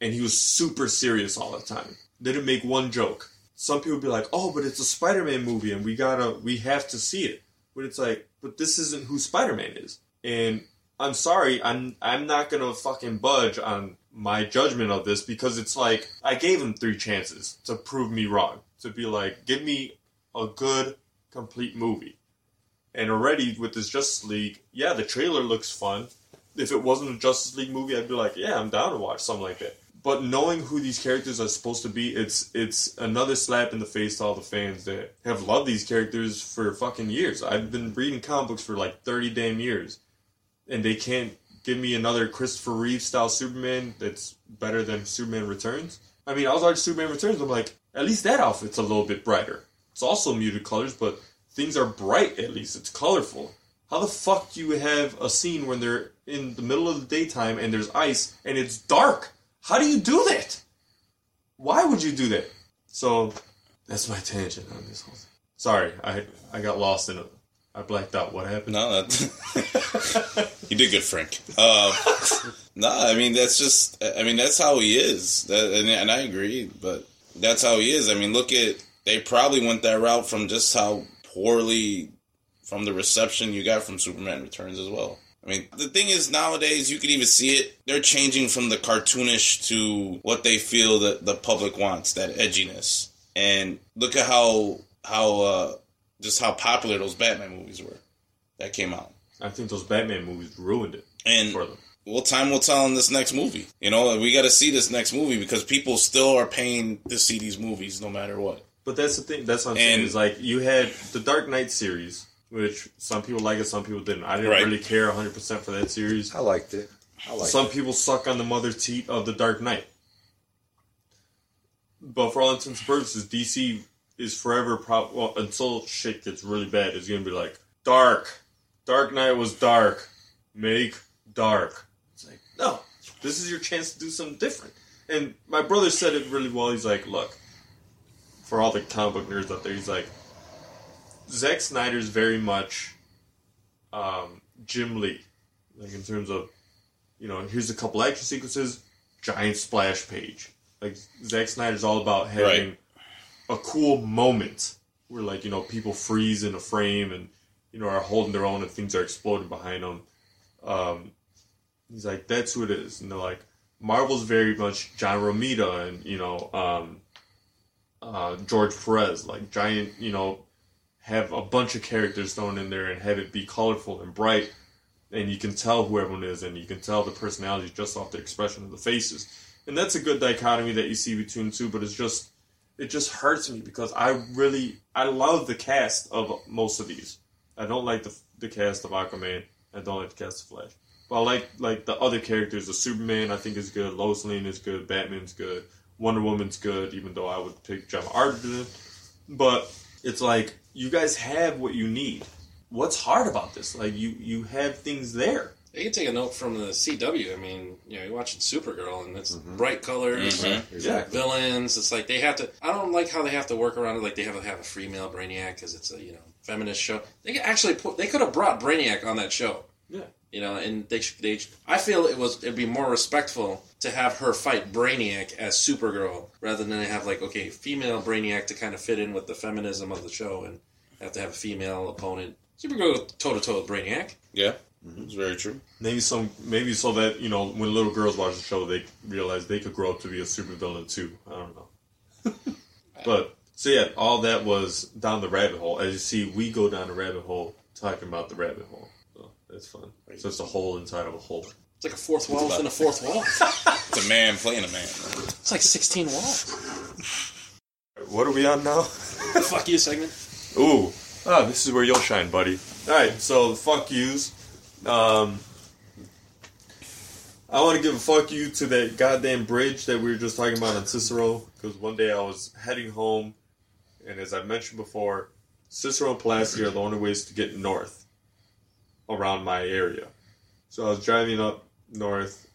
and he was super serious all the time. They didn't make one joke. Some people be like, oh, but it's a Spider Man movie and we gotta, we have to see it. But it's like, but this isn't who Spider Man is. And I'm sorry, I'm, I'm not gonna fucking budge on my judgment of this because it's like, I gave him three chances to prove me wrong. To be like, give me a good, complete movie. And already with this Justice League, yeah, the trailer looks fun. If it wasn't a Justice League movie, I'd be like, yeah, I'm down to watch something like that. But knowing who these characters are supposed to be, it's it's another slap in the face to all the fans that have loved these characters for fucking years. I've been reading comic books for like thirty damn years, and they can't give me another Christopher Reeve style Superman that's better than Superman Returns. I mean, I was watching Superman Returns. I'm like, at least that outfit's a little bit brighter. It's also muted colors, but things are bright. At least it's colorful. How the fuck do you have a scene when they're in the middle of the daytime and there's ice and it's dark? How do you do that? Why would you do that? So that's my tangent on this whole thing. Sorry, I I got lost in it. I blacked out. What happened? No, that you did good, Frank. Uh, no, I mean that's just. I mean that's how he is, that, and, and I agree. But that's how he is. I mean, look at they probably went that route from just how poorly from the reception you got from Superman Returns as well. I mean, the thing is nowadays you can even see it. They're changing from the cartoonish to what they feel that the public wants, that edginess. And look at how how uh, just how popular those Batman movies were that came out. I think those Batman movies ruined it And for them. well, time will tell in this next movie. You know, we got to see this next movie because people still are paying to see these movies no matter what. But that's the thing. That's what I'm saying. Is like you had the Dark Knight series, which some people like it, some people didn't. I didn't Right. really care 100 percent for that series. I liked it. I liked Some it. people suck on the mother teat of the Dark Knight. But for all intents and purposes, DC is forever prob well until shit gets really bad. It's gonna be like dark. Dark Knight was dark. Make dark. It's like no, this is your chance to do something different. And my brother said it really well. He's like, look, for all the comic book nerds out there, he's like, Zack Snyder's very much um, Jim Lee, like in terms of you know, here's a couple action sequences, giant splash page. Like Zack Snyder's all about having Right. a cool moment where like you know people freeze in a frame and you know are holding their own and things are exploding behind them. Um, he's like that's who it is, and they're like Marvel's very much John Romita and you know um, uh, George Perez, like giant you know have a bunch of characters thrown in there and have it be colorful and bright and you can tell who everyone is, and you can tell the personalities just off the expression of the faces. And that's a good dichotomy that you see between two, but it's just it just hurts me because I really I love the cast of most of these. I don't like the the cast of Aquaman. I don't like the cast of Flash. But I like like the other characters. The Superman I think is good. Lois Lane is good. Batman's good. Wonder Woman's good. Even though I would pick John Arden, but it's like you guys have what you need. What's hard about this? Like you you have things there. You can take a note from the CW. I mean, you know, you're watching Supergirl, and it's bright colors, Mhm. Exactly. villains. It's like they have to. I don't like how they have to work around it. Like they have to have a female Brainiac because it's a you know feminist show. They could actually put. They could have brought Brainiac on that show. Yeah. You know, and they should. They. I feel it was. It'd be more respectful to have her fight Brainiac as Supergirl rather than have like okay, female Brainiac to kind of fit in with the feminism of the show and have to have a female opponent. Supergirl toe to toe with Brainiac. Yeah, mm-hmm. it's very true. Maybe some maybe so that you know when little girls watch the show they realize they could grow up to be a supervillain too. I don't know. but so yeah, all that was down the rabbit hole. As you see, we go down the rabbit hole talking about the rabbit hole. So that's fun. So it's a hole inside of a hole. It's like a fourth wall within a fourth wall. It's a man playing a man. It's like 16 walls. What are we on now? Fuck you segment. Ooh. Ah, this is where you'll shine, buddy. Alright, so the fuck yous. Um I want to give a fuck you to that goddamn bridge that we were just talking about on Cicero. Because one day I was heading home, and as I mentioned before, Cicero and Pulaski are the only ways to get north around my area. So I was driving up north.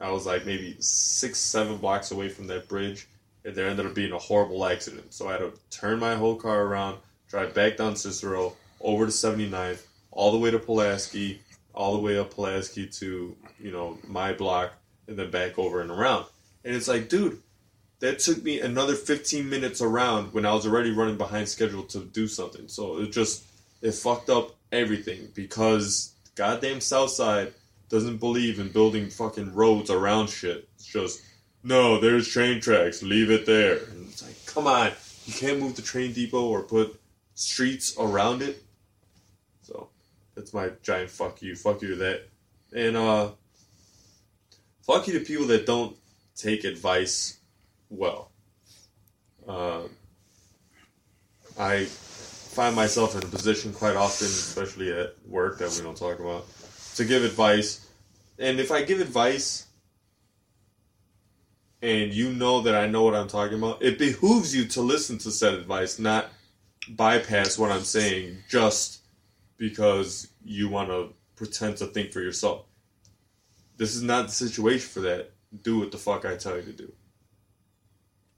I was like maybe six, seven blocks away from that bridge, and there ended up being a horrible accident. So I had to turn my whole car around, drive back down Cicero, over to 79th, all the way to Pulaski, all the way up Pulaski to, you know, my block, and then back over and around. And it's like, dude, that took me another 15 minutes around when I was already running behind schedule to do something. So it just, it fucked up everything because goddamn Southside doesn't believe in building fucking roads around shit. It's just, no, there's train tracks, leave it there. And it's like, come on, you can't move the train depot or put streets around it. So that's my giant fuck you. Fuck you to that. And uh fuck you to people that don't take advice well. Uh, I find myself in a position quite often, especially at work that we don't talk about, to give advice and if I give advice and you know that I know what I'm talking about, it behooves you to listen to said advice, not bypass what I'm saying just because you want to pretend to think for yourself. This is not the situation for that. Do what the fuck I tell you to do.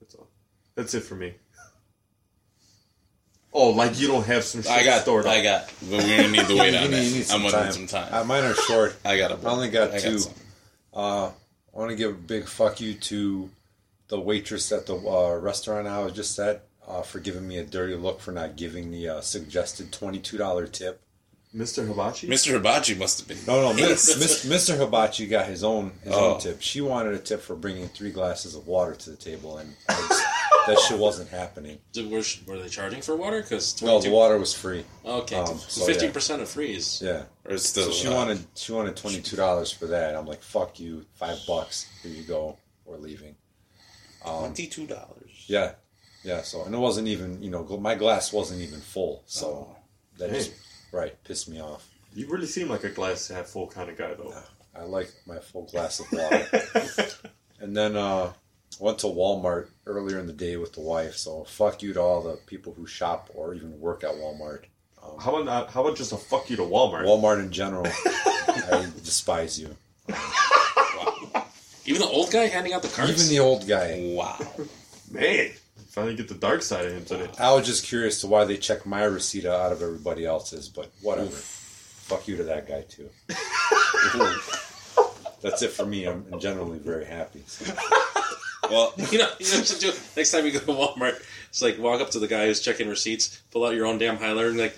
That's all. That's it for me. Oh, like you don't have some shit I got, stored up. I got, but we don't need to wait on need- that. need I'm gonna time. need some time. Uh, mine are short. I got a. I only got I two. some. Uh, I want to give a big fuck you to the waitress at the uh, restaurant I was just at uh, for giving me a dirty look for not giving the uh, suggested twenty-two dollar tip. Mr. Hibachi? Mr. Hibachi must have been. No, no, Miss, Miss, Mr. Hibachi got his own his Oh. own tip. She wanted a tip for bringing three glasses of water to the table, and I was- that shit wasn't happening. Did, were, were they charging for water? Because Well, the water was free. Okay, um, so, fifteen yeah. percent of free is Yeah, Or it's still. so she uh, wanted she wanted twenty two dollars for that. I'm like, fuck you, five bucks. Here you go. We're leaving. Um, twenty-two dollars. Yeah, yeah. So and it wasn't even you know my glass wasn't even full. So that just right pissed me off. You really seem like a glass half full kind of guy, though. I like my full glass of water. and then uh went to Walmart earlier in the day with the wife. So fuck you to all the people who shop or even work at Walmart. Um, How about not, how about just a fuck you to Walmart? Walmart in general, I despise you. even the old guy handing out the cards. Even the old guy. Wow. Man, finally get the dark side of him today. I was just curious to why they check my receipt out of everybody else's, but whatever. Fuck you to that guy too. That's it for me. I'm generally very happy. So. Well, you know, you know, what do? next time you go to Walmart, it's like walk up to the guy who's checking receipts, pull out your own damn highlighter, and like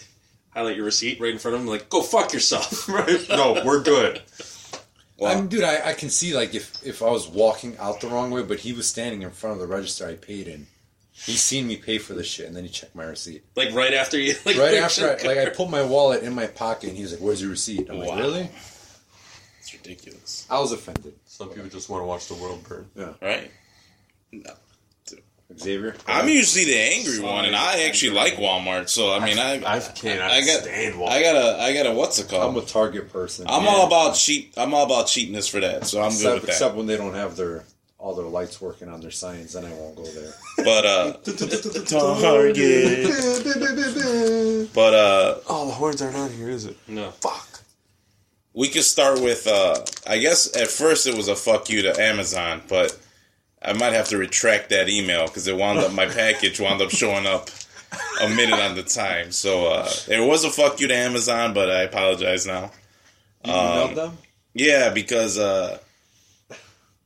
highlight your receipt right in front of him, like go fuck yourself. right? No, we're good. well, I mean, dude, I, I can see like if if I was walking out the wrong way, but he was standing in front of the register I paid in. He's seen me pay for this shit, and then he checked my receipt. like right after you, like Right after, I, like I card. put my wallet in my pocket, and he's like, "Where's your receipt?" I'm like, "Really?" it's ridiculous, I was offended. Some people just want to watch the world burn. Yeah. Right? No. Xavier, I'm usually the angry one, and I actually like Walmart. So I mean, I I cannot I got stand Walmart. I got a I got a what's it called? I'm a Target person. I'm all about cheap. I'm all about cheapness for that. So I'm good except, with that. except when they don't have their all their lights working on their signs, then I won't go there. But uh, Target. But uh, Oh, the horns aren't on here, is it? no. Fuck. we could start with uh, I guess at first it was a fuck you to Amazon, but I might have to retract that email because it wound up my package wound up showing up a minute on the time. So uh, it was a fuck you to Amazon, but I apologize now. You Um, them? Yeah, because uh,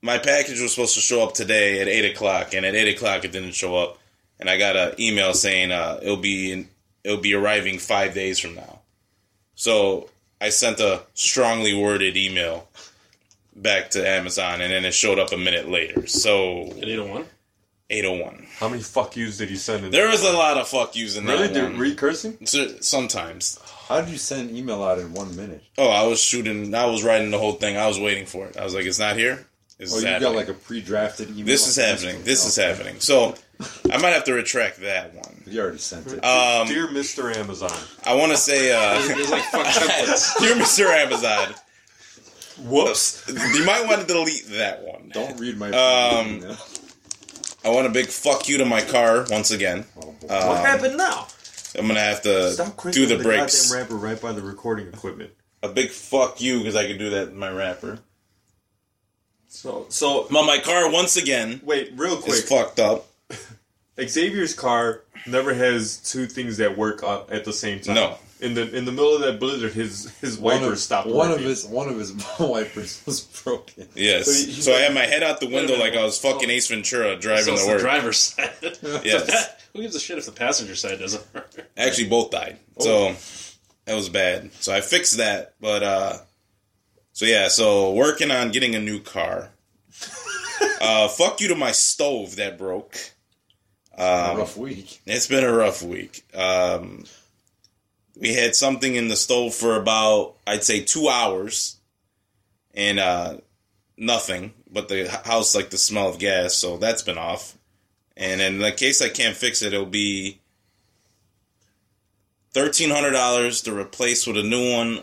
my package was supposed to show up today at eight o'clock, and at eight o'clock it didn't show up, and I got an email saying uh, it'll be in, it'll be arriving five days from now. So I sent a strongly worded email back to Amazon, and then it showed up a minute later. So At eight oh one. eight oh one. How many fuck yous did you send in? There was a lot of fuck yous in Really? that Did one. read cursing? So- Sometimes. How did you send an email out in one minute? Oh, I was shooting. I was writing the whole thing. I was waiting for it. I was like, "It's not here. This Oh, is you happening." got like a pre-drafted email. This is happening. This is Okay. happening. So I might have to retract that one. You already sent it. Um, Dear Mr. Amazon. I want to say, uh, There's like fuck templates. dear Mr. Amazon, Whoops. you might want to delete that one. Don't read my. Um, email. I want a big fuck you to my car once again. Oh. Um, what happened now? I'm gonna have to Stop do crinkling the the, brakes. goddamn wrapper right by the recording equipment. A big fuck you because I could do that in my rapper. So, so Well, my car once again wait, real is quick. fucked up. Xavier's car never has two things that work uh, at the same time. No. In the in the middle of that blizzard, his his one wiper of, stopped one working. of his one of his wipers was broken. Yes. So he- So I had my head out the window like I was fucking Ace Ventura So driving it's to the work. driver's side. Yes. Who gives a shit if the passenger side doesn't work? Actually, both died. So that was bad. So I fixed that. But uh, so yeah. So working on getting a new car. uh, fuck you to my stove that broke. A Um, rough week. it's been a rough week. Um, we had something in the stove for about I'd say two hours, and uh, nothing. But the house like the smell of gas, so that's been off. And in the case I can't fix it, it'll be thirteen hundred dollars to replace with a new one,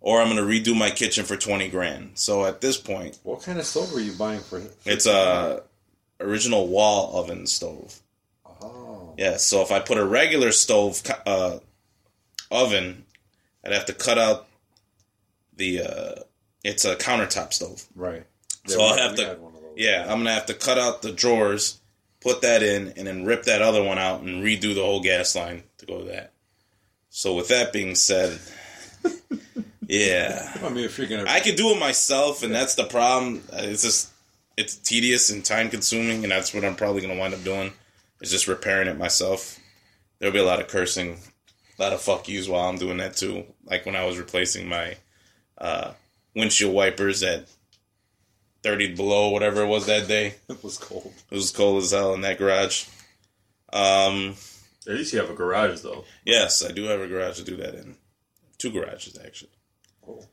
or I'm gonna redo my kitchen for twenty grand. So at this point, What kind of stove are you buying for? it's a original wall oven stove. Oh, Yeah, so if I put a regular stove uh, oven, I'd have to cut out the. Uh, it's a countertop stove. right. So I'll have to- had one of those. Yeah, I'm gonna have to cut out the drawers, put that in, and then rip that other one out and redo the whole gas line to go to that. So with that being said, yeah, I mean, if you're gonna, I could do it myself, and that's the problem. Uh, It's just it's tedious and time consuming, and that's what I'm probably gonna wind up doing. Is just repairing it myself. There'll be a lot of cursing, a lot of fuck yous while I'm doing that too. Like when I was replacing my uh, windshield wipers at 30 below, whatever it was that day. it was cold. It was cold as hell in that garage. Um, At least you have a garage, though. yes, I do have a garage to do that in. Two garages actually. Oh,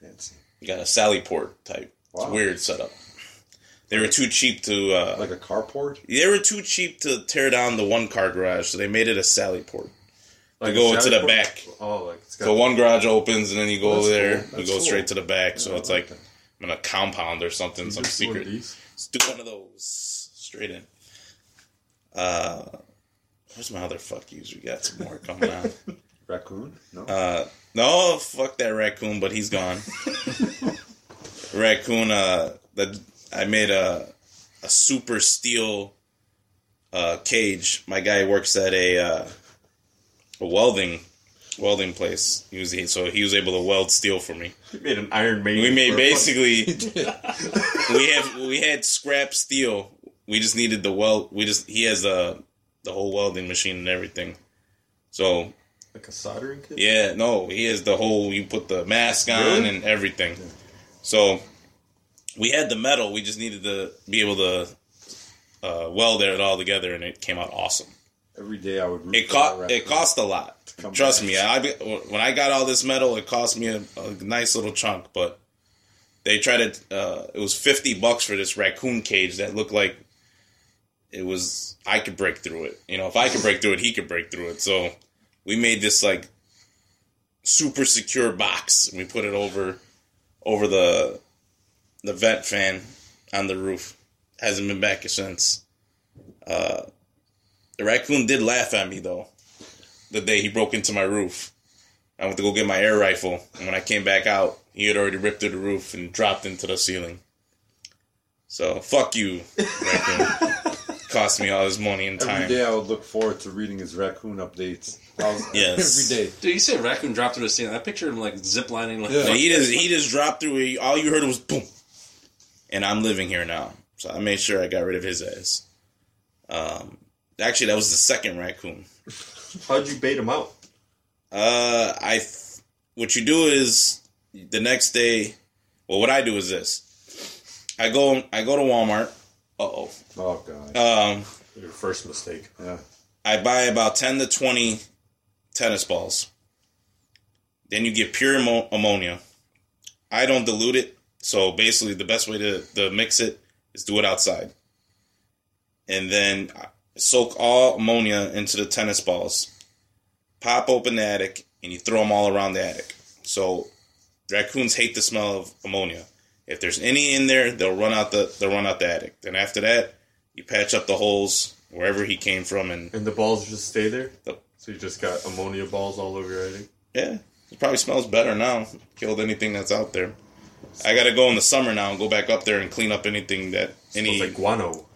fancy. You got a Sally port type. It's a Wow. weird setup. They were too cheap to. Uh, Like a carport. they were too cheap to tear down the one car garage, so they made it a Sally port. Like go to the Sally back. port? Oh, like it's got So one garage opens and then you go That's there, cool. you go cool. straight to the back. So it's I like. I'm in a compound or something, You some just do one of secret. these? Let's do one of those straight in. Uh, where's my other fuck yous? We got some more coming on. raccoon. No. Uh, no, fuck that raccoon, but he's gone. raccoon. Uh, that I made a a super steel uh, cage. My guy works at a uh, a welding welding place. He was so he was able to weld steel for me. You made an Iron Maiden. We made basically we have we had scrap steel. We just needed the weld. We just he has the the whole welding machine and everything. So like a soldering kit. yeah, no, he has the whole. You put the mask on Really? and everything. So we had the metal. We just needed to be able to uh, weld it all together, and it came out awesome. Every day I would. root It cost. It cost a lot. Trust back. me. I when I got all this metal, it cost me a, a nice little chunk, but they tried to. Uh, it was fifty bucks for this raccoon cage that looked like it was. I could break through it. You know, if I could break through it, he could break through it. So we made this like super secure box, and we put it over over the the vent fan on the roof. Hasn't been back since. Uh, the raccoon did laugh at me though the day he broke into my roof. I went to go get my air rifle, and when I came back out, he had already ripped through the roof and dropped into the ceiling. So fuck you, raccoon. Cost me all this money and time. day I would look forward to reading his raccoon updates. Was- Yes. Every day. Dude, you say raccoon dropped through the ceiling. I pictured him like ziplining. Like, Yeah. And he just he just dropped through. it. All you heard was boom, and I'm living here now. So I made sure I got rid of his ass. Um, actually, that was the second raccoon. How'd you bait him out? Uh, I th- what you do is the next day. Well, what I do is this: I go I go to Walmart. Uh oh. Oh god. Um, Your first mistake. Yeah. I buy about ten to twenty tennis balls. Then you get pure ammo- ammonia. I don't dilute it, so basically the best way to, to mix it is do it outside. And then soak all ammonia into the tennis balls. Pop open the attic and you throw them all around the attic. So raccoons hate the smell of ammonia. If there's any in there, they'll run out the they'll run out the attic. Then after that, you patch up the holes wherever he came from and And the balls just stay there? Yep. So you just got ammonia balls all over your attic? Yeah, it probably smells better now. Killed anything that's out there. I got to go in the summer now and go back up there and clean up anything that any like guano.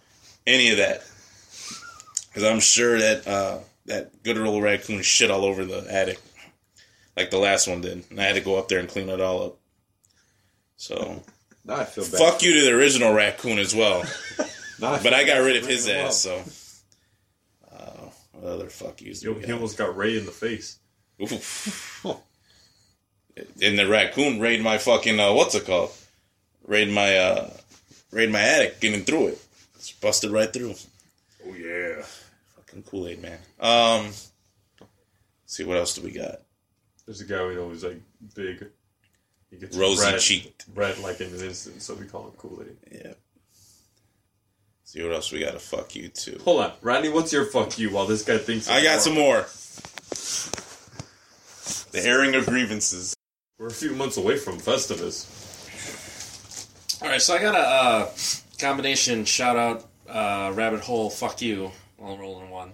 any of that. Because I'm sure that uh, that good old raccoon shit all over the attic, like the last one did, and I had to go up there and clean it all up. So Now I feel bad. fuck you to the original raccoon as well, I but I got rid of his ass. up. So uh, what other fuck yous? do Yo, we he got? almost got Ray in the face. Oof. and the raccoon raid my fucking uh, what's it called? Raid my uh, raid my attic, getting through it. It's busted right through. Oh, yeah. Fucking Kool Aid man. Um, see what else do we got? There's a guy we know who's like big. He gets Rosy red, cheeked. red like in an instant, so we call him Kool Aid. Yeah. See what else we got to fuck you too. Hold on, Randy. What's your fuck you? While this guy thinks I got some more. The airing of grievances. We're a few months away from Festivus. All right, so I got a uh, combination shout out uh, rabbit hole fuck you all roll in one.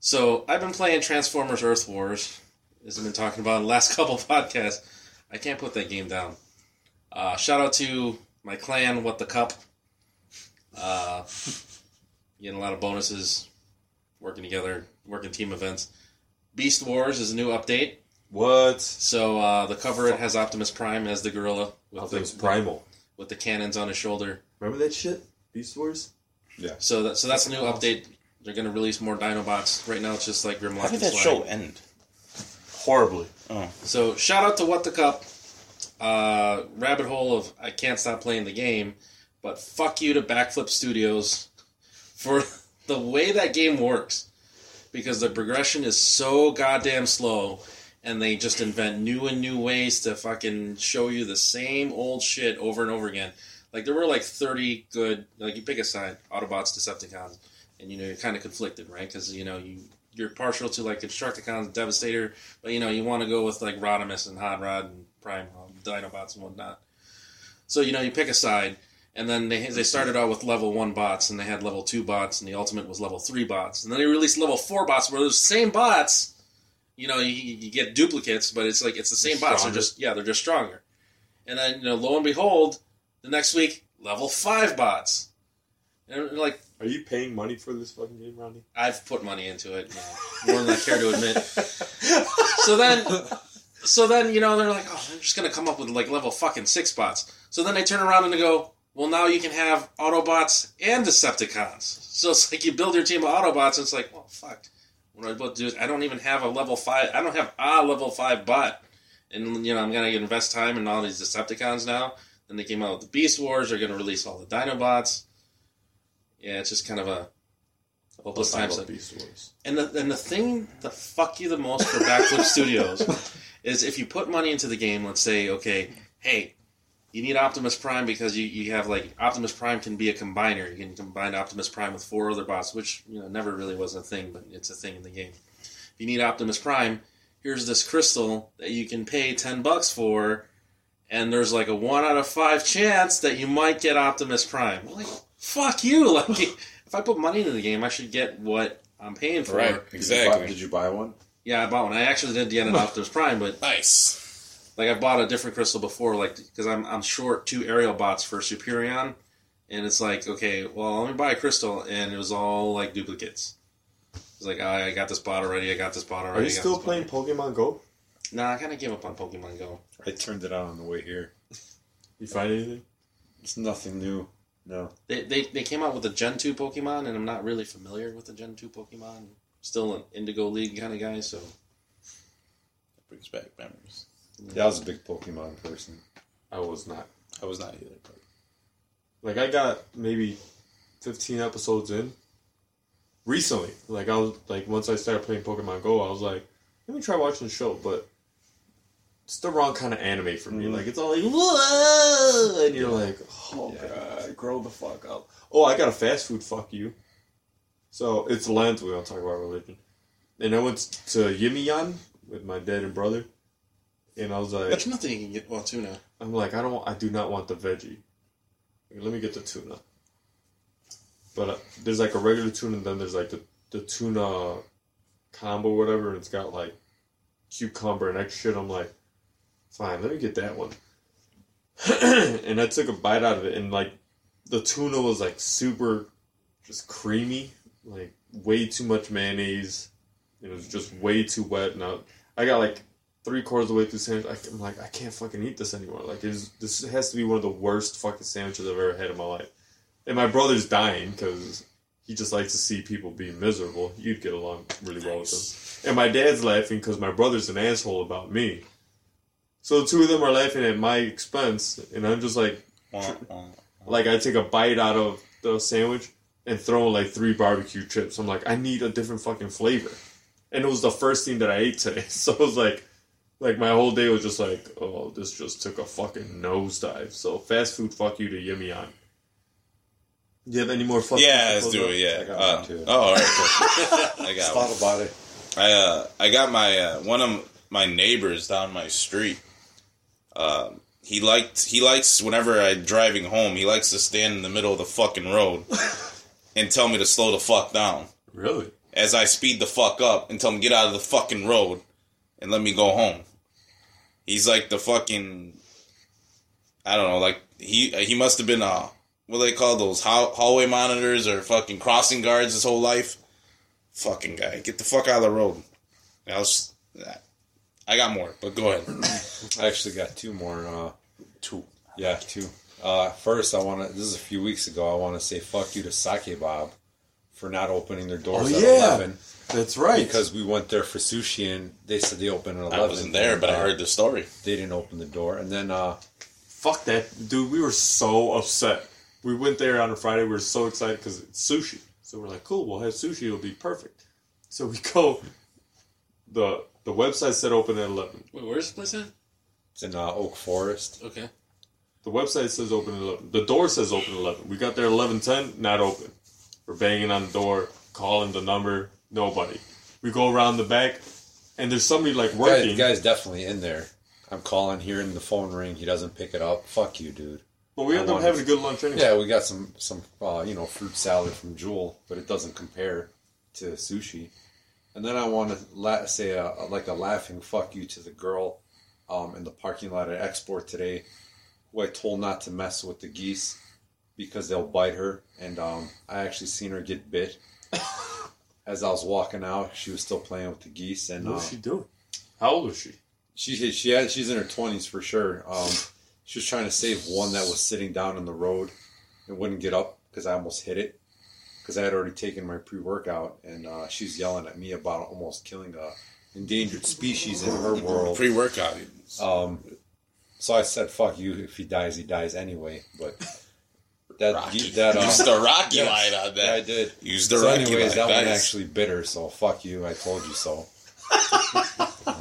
So I've been playing Transformers Earth Wars, as I've been talking about in the last couple podcasts. I can't put that game down. Uh, shout out to my clan, What the Cup. Uh, getting a lot of bonuses, working together, working team events. Beast Wars is a new update. What? So uh, the cover it has Optimus Prime as the gorilla with Optimus the, Primal. with the cannons on his shoulder. Remember that shit? Beast Wars? So that so that's a new update. They're gonna release more Dinobots. Right now it's just like Grimlock How did and that Slag. show end? Horribly. Oh. So shout out to What the Cup. Uh, rabbit hole of I can't stop playing the game, but fuck you to Backflip Studios for the way that game works. Because the progression is so goddamn slow and they just invent new and new ways to fucking show you the same old shit over and over again. Like there were like 30 good like you pick a side, Autobots, Decepticons, and you know you're kind of conflicted, right? Cuz you know you you're partial to like Constructicons, Devastator, but you know you want to go with like Rodimus and Hot Rod and Prime um, Dinobots and whatnot. So you know you pick a side, and then they they started out with level one bots, and they had level two bots, and the ultimate was level three bots, and then they released level four bots where those same bots. You know, you, you get duplicates, but it's like it's the same They're bots. They're just yeah, they're just stronger. And then you know, lo and behold, the next week level five bots, and like Are you paying money for this fucking game, Ronnie? I've put money into it, you know, more than I care to admit. So then, so then you know they're like, oh, they're just gonna come up with like level fucking six bots. So then I turn around and they go, well, now you can have Autobots and Decepticons. So it's like you build your team of Autobots, and it's like, well, fuck. What I'm about to do is I don't even have a level five. I don't have a level five bot, and you know I'm gonna invest time in all these Decepticons now. Then they came out with the Beast Wars. They're gonna release all the Dinobots. Yeah, it's just kind of a hopeless time. Beast Wars. and the and the thing that fuck you the most for Backflip Studios is if you put money into the game. Let's say, okay, hey, you need Optimus Prime because you, you have like Optimus Prime can be a combiner. You can combine Optimus Prime with four other bots, which you know never really was a thing, but it's a thing in the game. If you need Optimus Prime, here's this crystal that you can pay ten bucks for, and there's like a one out of five chance that you might get Optimus Prime. Well, like, fuck you! Like, if I put money into the game, I should get what I'm paying for. Right, Did you, buy, exactly. did you buy one? Yeah, I bought one. I actually did get an Optimus Prime, but Nice. like I bought a different crystal before, like because I'm I'm short two aerial bots for Superion, and it's like okay, well let me buy a crystal, and it was all like duplicates. It's like "Ah, I got this bot already. I got this bot already. Are you still this bot playing Pokemon Go? Already." Nah, I kind of gave up on Pokemon Go. I turned it on on the way here. You find anything? It's nothing new. No. They, they they came out with a Gen two Pokemon, and I'm not really familiar with the Gen two Pokemon. Still an Indigo League kind of guy, so That Brings back memories. Yeah, I was a big Pokemon person. I was not. I was not either. But Like I got maybe fifteen episodes in recently. Like I was like once I started playing Pokemon Go, I was like, let me try watching the show, but it's the wrong kind of anime for me. Mhm. Like it's all like whoa, and you're like, oh Yeah. god, grow the fuck up. Oh, I got a fast food. Fuck you. So it's Lent. We don't talk about religion. And I went to Jimmy John's with my dad and brother, and I was like, there's nothing you can get. Well, tuna. I'm like, I don't, I do not want the veggie. Let me get the tuna. But uh, there's like a regular tuna, and then there's like the, the tuna combo, whatever, and it's got like cucumber and extra shit. I'm like, fine, let me get that one. and I took a bite out of it, and like the tuna was like super, just creamy, like way too much mayonnaise. It was just way too wet. And I, I got like three quarters of the way through the sandwich, I, am like, I can't fucking eat this anymore. Like, it's, this has to be one of the worst fucking sandwiches I've ever had in my life. And my brother's dying because he just likes to see people be miserable. You'd get along really well with him. And my dad's laughing because my brother's an asshole about me. So two of them are laughing at my expense, and I'm just like, like I take a bite out of the sandwich and throw in like three barbecue chips. I'm like, I need a different fucking flavor. And it was the first thing that I ate today. So it was like like my whole day was just like, oh, this just took a fucking nosedive. So fast food fuck you to Jimmy John's. Do you have any more fuck Yeah, let's do it. Yeah. I got Uh, oh, all right. Cool. I got thought about it. I uh, I got my uh, one of my neighbors down my street. Um, he liked he likes whenever I'm driving home, he likes to stand in the middle of the fucking road and tell me to slow the fuck down. Really? As I speed the fuck up and tell him get out of the fucking road and let me go home. He's like the fucking I don't know, like he he must have been uh what do they call those hall- hallway monitors or fucking crossing guards his whole life. Fucking guy, get the fuck out of the road. I was, I got more, but go ahead. I actually got two more. Uh, Two. yeah, two. Uh, first, I want to. This is a few weeks ago. I want to say fuck you to Sake Bob for not opening their doors Oh, at yeah. eleven That's right. because we went there for sushi and they said they open at eleven. I wasn't there, but I uh, heard the story. they didn't open the door. And then uh, Fuck that, dude. We were so upset. We went there on a Friday. We were so excited because it's sushi. So we're like, cool. We'll have sushi. It'll be perfect. So we go. the The website said open at eleven. Wait, where's the place at? it's in uh, Oak Forest. Okay. The website says open at eleven. The door says open at eleven. We got there eleven ten. Not open. We're banging on the door, calling the number. Nobody. We go around the back, and there's somebody like working. the guy's definitely in there. I'm calling, hearing the phone ring. He doesn't pick it up. Fuck you, dude. but we I ended up having a good lunch anyway. Yeah, we got some some uh, you know fruit salad from Jewel, but it doesn't compare to sushi. And then I want to la- say a, a- like a laughing fuck you to the girl um, in the parking lot at Export today, who I told not to mess with the geese because they'll bite her. And um, I actually seen her get bit as I was walking out. She was still playing with the geese, and What uh, was she doing? How old was she? she she had, she's in her twenties for sure. Um, she was trying to save one that was sitting down in the road and wouldn't get up because I almost hit it because I had already taken my pre workout and uh, she's yelling at me about almost killing a endangered species in her world. Pre workout. Um, so I said, "Fuck you! If he dies, he dies anyway." But that Rocky. that uh, Use the Rocky yes, line on yeah, I did. Use the So, Rocky anyways, line. that one actually bitter. So fuck you! I told you so. Um,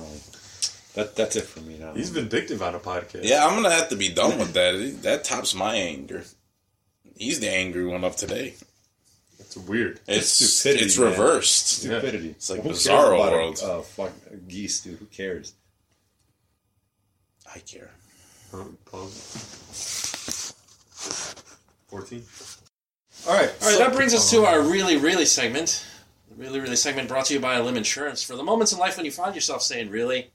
that that's it for me now. He's vindictive on a podcast. Yeah, I'm gonna have to be done with that. That tops my anger. He's the angry one of today. It's weird. It's stupidity, it's man. reversed. stupidity. It's like Who cares Bizarro about a- world. Uh, fuck geese, dude. Who cares? I care. Um. 14. All right. All right, that brings us to our really, really segment. The really, really segment brought to you by Lim Insurance. For the moments in life when you find yourself saying, really,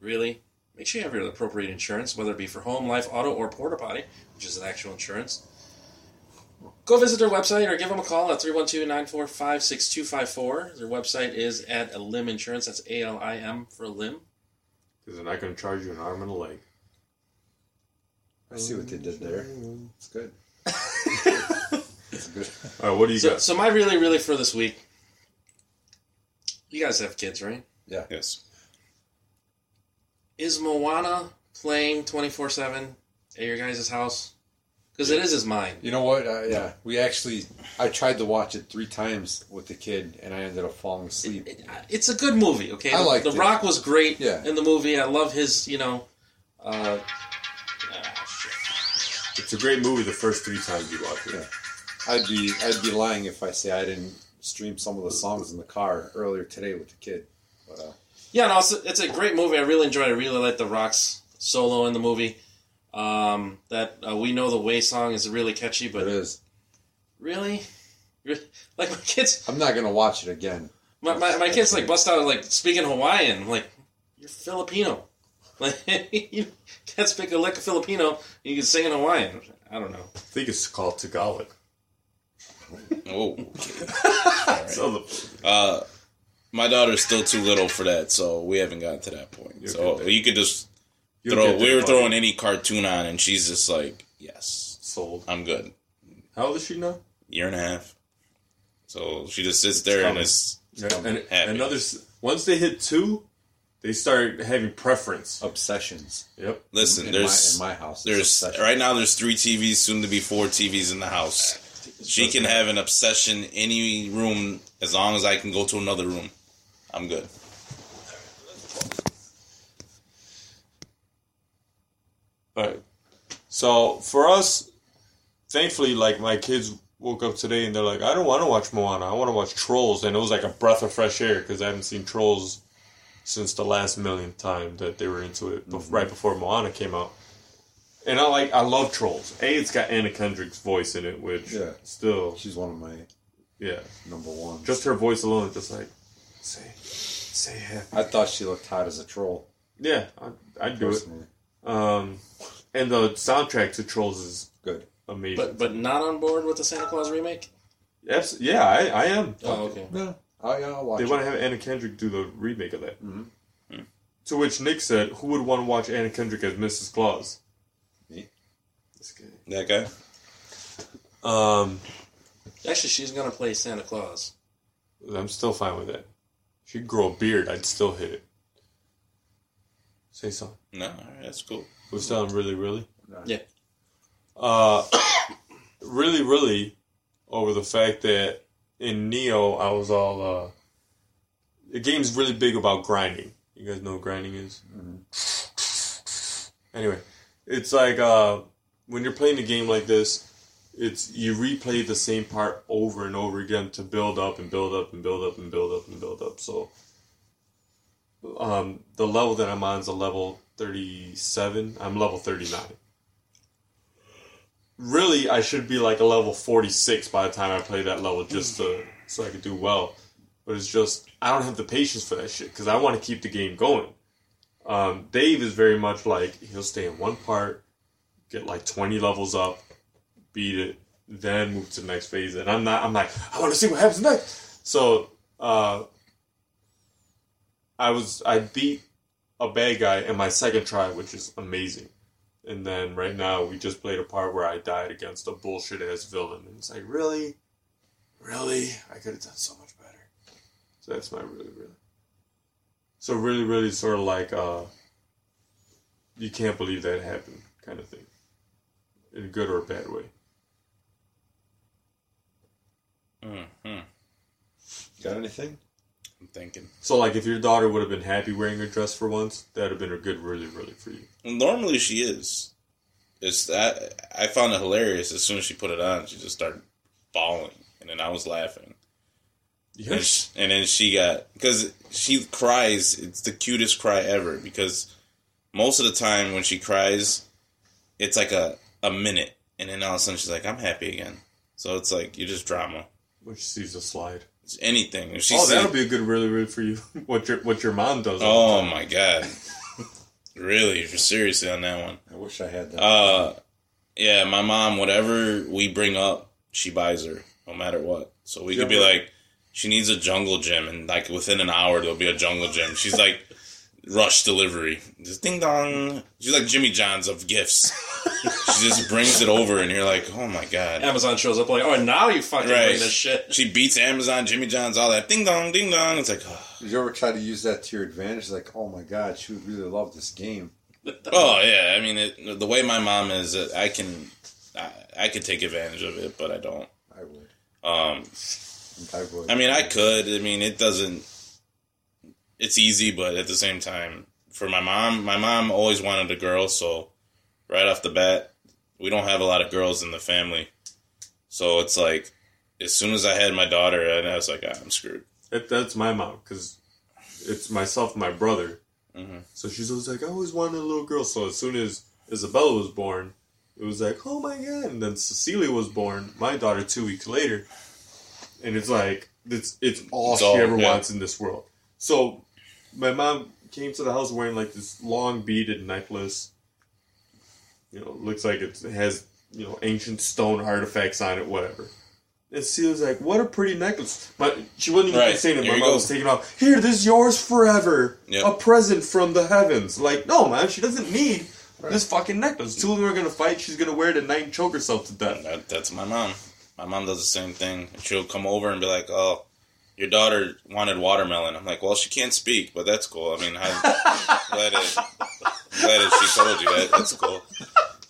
really, make sure you have your appropriate insurance, whether it be for home, life, auto, or porta potty, which is an actual insurance. Go visit their website or give them a call at 312 945 6254. Their website is at Lim Insurance. That's A L I M for Lim. Because they're not going to charge you an arm and a leg. I see what they did there. It's good. it's good. All right, what do you So, got? so, my really, really for this week, you guys have kids, right? Yeah. Yes. Is Moana playing 24 7 at your guys' house? Because it is his mine. You know what? Uh, yeah, we actually. I tried to watch it three times with the kid, and I ended up falling asleep. It- it's a good movie, okay? I The- liked The it. Rock was great Yeah. in the movie. I love his, you know. Uh, ah, shit. It's a great movie the first three times you watch it. Yeah. I'd be I'd be lying if I say I didn't stream some of the songs in the car earlier today with the kid. But uh, Yeah, no, it's a, it's a great movie. I really enjoyed it. I really like The Rock's solo in the movie. Um, that uh, We Know the Way song is really catchy, but it is. really? Re- Like, my kids, I'm not gonna watch it again. my, my, my kids, like, bust out, like, speaking Hawaiian. I'm like, you're Filipino. Like, you can't speak a lick of Filipino, you can sing in Hawaiian. I don't know. I think it's called Tagalog. Oh. So the, Uh, my daughter's still too little for that, so we haven't gotten to that point. You're so you could just you'll throw. We the were body. throwing any cartoon on, and she's just like, "Yes, sold. I'm good." How old is she now? Year and a half. So she just sits there and is Yeah, and Happy. another. Once they hit two, they start having preference. Obsessions. Yep. listen. in there's my, in my house. there's right now there's three TVs, soon to be four TVs in the house. She can have an obsession any room as long as I can go to another room. I'm good. All right. So for us, thankfully, like my kids woke up today and they're like, I don't want to watch Moana. I want to watch Trolls, and it was like a breath of fresh air because I haven't seen Trolls since the last millionth time that they were into it, bef- mm-hmm. right before Moana came out. And I like, I love Trolls. A, it's got Anna Kendrick's voice in it, which Yeah. still, She's one of my yeah, number one. just her voice alone, just like say, say happy. I thought she looked hot as a troll. Yeah, I, I'd do it. Personally. Um, and the soundtrack to Trolls is Good. amazing. But but not on board with the Santa Claus remake. Yes, yeah, I, I am. Oh, okay. Yeah. Yeah, I'll watch They it. want to have Anna Kendrick do the remake of that. Mhm. To which Nick said, "Who would want to watch Anna Kendrick as Mrs. Claus?" Me. This guy. That guy. Um, Actually, she's gonna play Santa Claus. I'm still fine with that. She'd grow a beard, I'd still hit it. Say something. No, that's cool. We're sound really, really. Yeah. Uh, really, really, over the fact that in Nioh, I was all. Uh, the game's really big about grinding. You guys know what grinding is? Anyway, it's like uh, when you're playing a game like this, it's you replay the same part over and over again to build up and build up and build up and build up and build up. So, um, the level that I'm on is a level 37. I'm level 39 really I should be like a level 46 by the time I play that level just to so I could do well. But it's just I don't have the patience for that shit because I want to keep the game going. Um, Dave is very much like he'll stay in one part, get like 20 levels up, beat it, then move to the next phase. And I'm not. I'm like I want to see what happens next. So uh, I was I beat a bad guy in my second try, which is amazing. And then right now we just played a part where I died against a bullshit ass villain. And it's like, really? Really? I could have done so much better. So that's my really, really. So really, really sort of like uh you can't believe that happened kind of thing. In a good or a bad way. hmm Got anything? I'm thinking. So like if your daughter would have been happy wearing her dress for once, that'd have been a good really, really for you. Normally she is. It's that I found it hilarious. As soon as she put it on, she just started bawling, and then I was laughing. And, Yes. and then she got because she cries. It's the cutest cry ever because most of the time when she cries, it's like a a minute, and then all of a sudden she's like, "I'm happy again." So it's like you just drama. When she sees a slide. It's anything. She oh, sees- that'll be a good really, really for you. what your what your mom does. oh my god, really? If you're seriously on that one. I wish I had that. Uh, yeah, my mom, whatever we bring up, she buys her, no matter what. So we could be like, she needs a jungle gym, and like within an hour, there'll be a jungle gym. She's like, rush delivery. Just ding dong. She's like Jimmy John's of gifts. She just brings it over, and you're like, oh my god. Amazon shows up like, oh, now you fucking Right. bring this shit. She beats Amazon, Jimmy John's, all that. Ding dong, ding dong. It's like, oh, Did you ever try to use that to your advantage? Like, oh my god, she would really love this game. oh yeah. I mean, it, the way my mom is, I can, I, I could take advantage of it, but I don't. I would. Um, I would. I mean, I could. I mean, it doesn't. It's easy, but at the same time, for my mom, my mom always wanted a girl, so right off the bat, we don't have a lot of girls in the family. So it's like, as soon as I had my daughter, and I was like, ah, I'm screwed. That, that's my mom because it's myself and my brother. Mhm. So she's always like, I always wanted a little girl. So as soon as Isabella was born, it was like, oh my god. And then Cecilia was born, my daughter, two weeks later. And it's like, it's, it's all It's she all- ever yeah. wants in this world. So my mom came to the house wearing like this long beaded necklace. You know, looks like it has, you know, ancient stone artifacts on it, whatever. And she was like, "What a pretty necklace!" But she wasn't even Right. saying it. Here My mom go. was taking off. Here, this is yours forever. Yep. A present from the heavens. Like, no, man, she doesn't need this fucking necklace. Two of them are gonna fight. She's gonna wear it at night and choke herself to death. That, that's my mom. My mom does the same thing. She'll come over and be like, "Oh, your daughter wanted watermelon." I'm like, "Well, she can't speak, but that's cool. I mean, I'm glad it, I'm glad that she told you that. That's cool.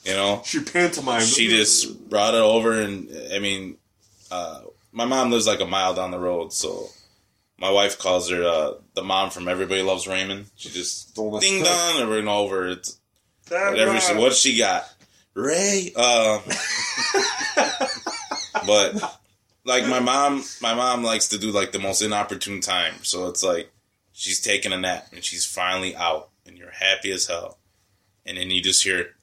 You know." She pantomimed. she just brought it over and i mean uh, my mom lives like a mile down the road so my wife calls her uh, the mom from everybody loves raymond she just ding dong and we're over it's whatever she, what she got ray uh, but like my mom my mom likes to do like the most inopportune time so it's like She's taking a nap and she's finally out, and you're happy as hell. And then you just hear,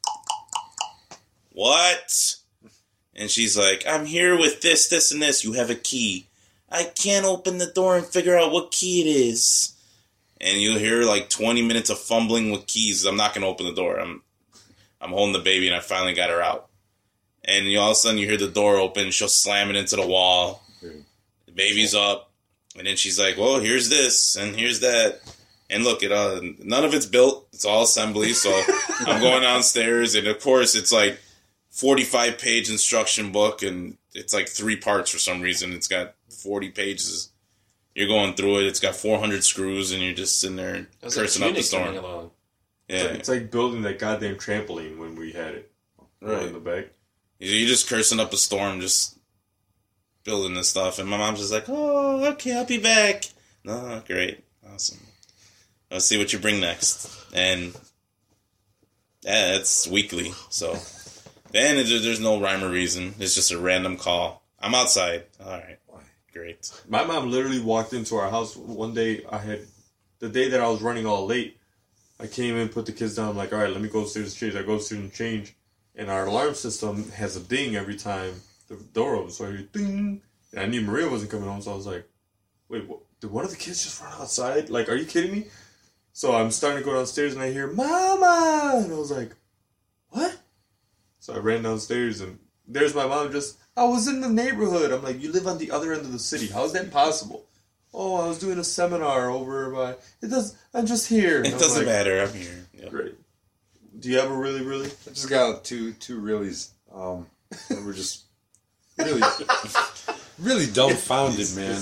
What? And she's like, I'm here with this, this, and this. You have a key. I can't open the door and figure out what key it is. And you'll hear like 20 minutes of fumbling with keys. I'm not going to open the door. I'm I'm holding the baby and I finally got her out. And you, all of a sudden you hear the door open. She'll slam it into the wall. Mm-hmm. The baby's up. And then she's like, well, here's this and here's that. And look, it uh, none of it's built. It's all assembly. So I'm going downstairs. And of course, it's like 45 page instruction book. And it's like three parts for some reason. It's got 40 pages. You're going through it. It's got 400 screws. And you're just sitting there How's that cursing up the storm. along? Yeah. It's like building that goddamn trampoline when we had it. Right. In the back. You're just cursing up a storm, just building this stuff. And my mom's just like, oh, okay, I'll be back. No, great. Awesome. Let's see what you bring next. And yeah, it's weekly. So then there's no rhyme or reason. It's just a random call. I'm outside. All right. Great. My mom literally walked into our house one day. I had the day that I was running all late. I came in, put the kids down. I'm like, all right, let me go upstairs and change. I go upstairs and change, and our alarm system has a ding every time the door opens. So I hear ding, and I knew Maria wasn't coming home. So I was like, wait, what, did one of the kids just run outside? Like, are you kidding me? So I'm starting to go downstairs and I hear Mama, and I was like, what? So I ran downstairs and there's my mom just, I was in the neighborhood. I'm like, you live on the other end of the city. How's that possible? Oh, I was doing a seminar over by, it does, I'm just here. It doesn't like, matter. I'm here. Yep. Great. Do you have a really, really? I just got two two reallys. Um, that were just really, really dumbfounded, man.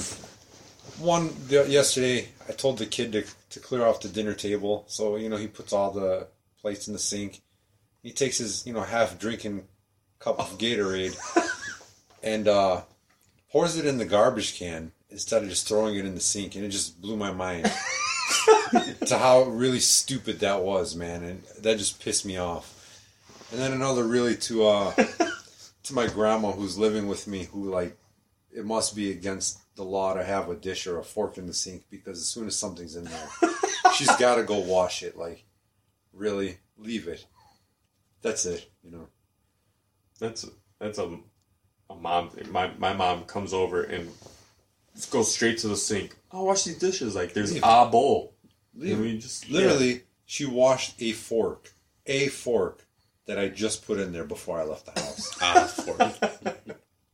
One the, yesterday, I told the kid to to clear off the dinner table, so you know he puts all the plates in the sink. He takes his you know half drinking cup of Gatorade and uh, pours it in the garbage can instead of just throwing it in the sink, and it just blew my mind. to how really stupid that was, man, and that just pissed me off. And then another really to uh to my grandma who's living with me who like it must be against the law to have a dish or a fork in the sink because as soon as something's in there, she's got to go wash it. Like, really, leave it. That's it. You know. That's that's a, a mom thing. My my mom comes over and goes straight to the sink. I'll wash these dishes. Like there's Leave a bowl. Leave And it. we just Literally, she washed a fork, a fork that I just put in there before I left the house, Ah, for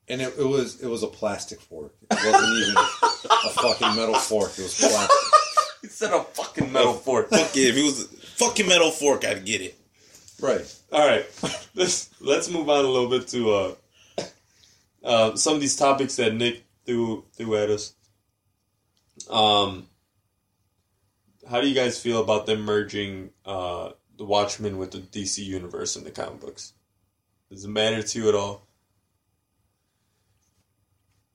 and it, it was it was a plastic fork. It wasn't even a fucking metal fork. It was plastic. He said a fucking metal fork. fuck it. If it was a fucking metal fork, I'd get it. Right. All right, let's let's move on a little bit to uh, uh, some of these topics that Nick threw threw at us. Um, how do you guys feel about them merging uh, the Watchmen with the DC universe in the comic books? Does it matter to you at all?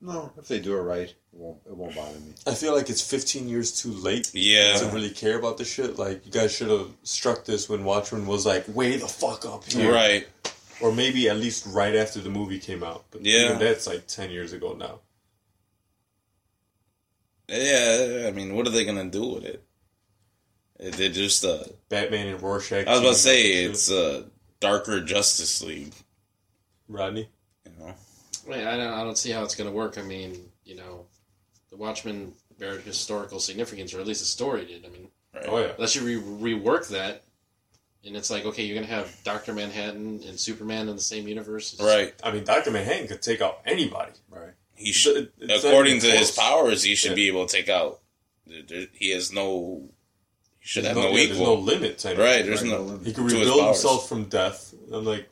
No, if they do it right, it won't it won't bother me. I feel like it's 15 years too late Yeah, to Yeah. really care about this shit. Like, you guys should have struck this when Watchmen was like, way the fuck up here. Right. Or maybe at least right after the movie came out. But Yeah. even that's like 10 years ago now. Yeah, I mean, what are they gonna do with it? They're just uh Batman and Rorschach. I was about to say it's a darker Justice League, Rodney. You. Wait, I don't, I don't see how it's going to work. I mean, you know, the Watchmen bear historical significance, or at least the story did. I mean, Right. Oh, yeah. unless you re- rework that, and it's like, okay, you're going to have Doctor Manhattan and Superman in the same universe. It's- Right. I mean, Dr. Manhattan could take out anybody. Right. He should, it's according even to his powers, he should Yeah. be able to take out. there- there- He has no. He should There's have no, yeah, there's no limit to anything. right. There's Right, no. no limit. He can to his rebuild himself from death. I'm like,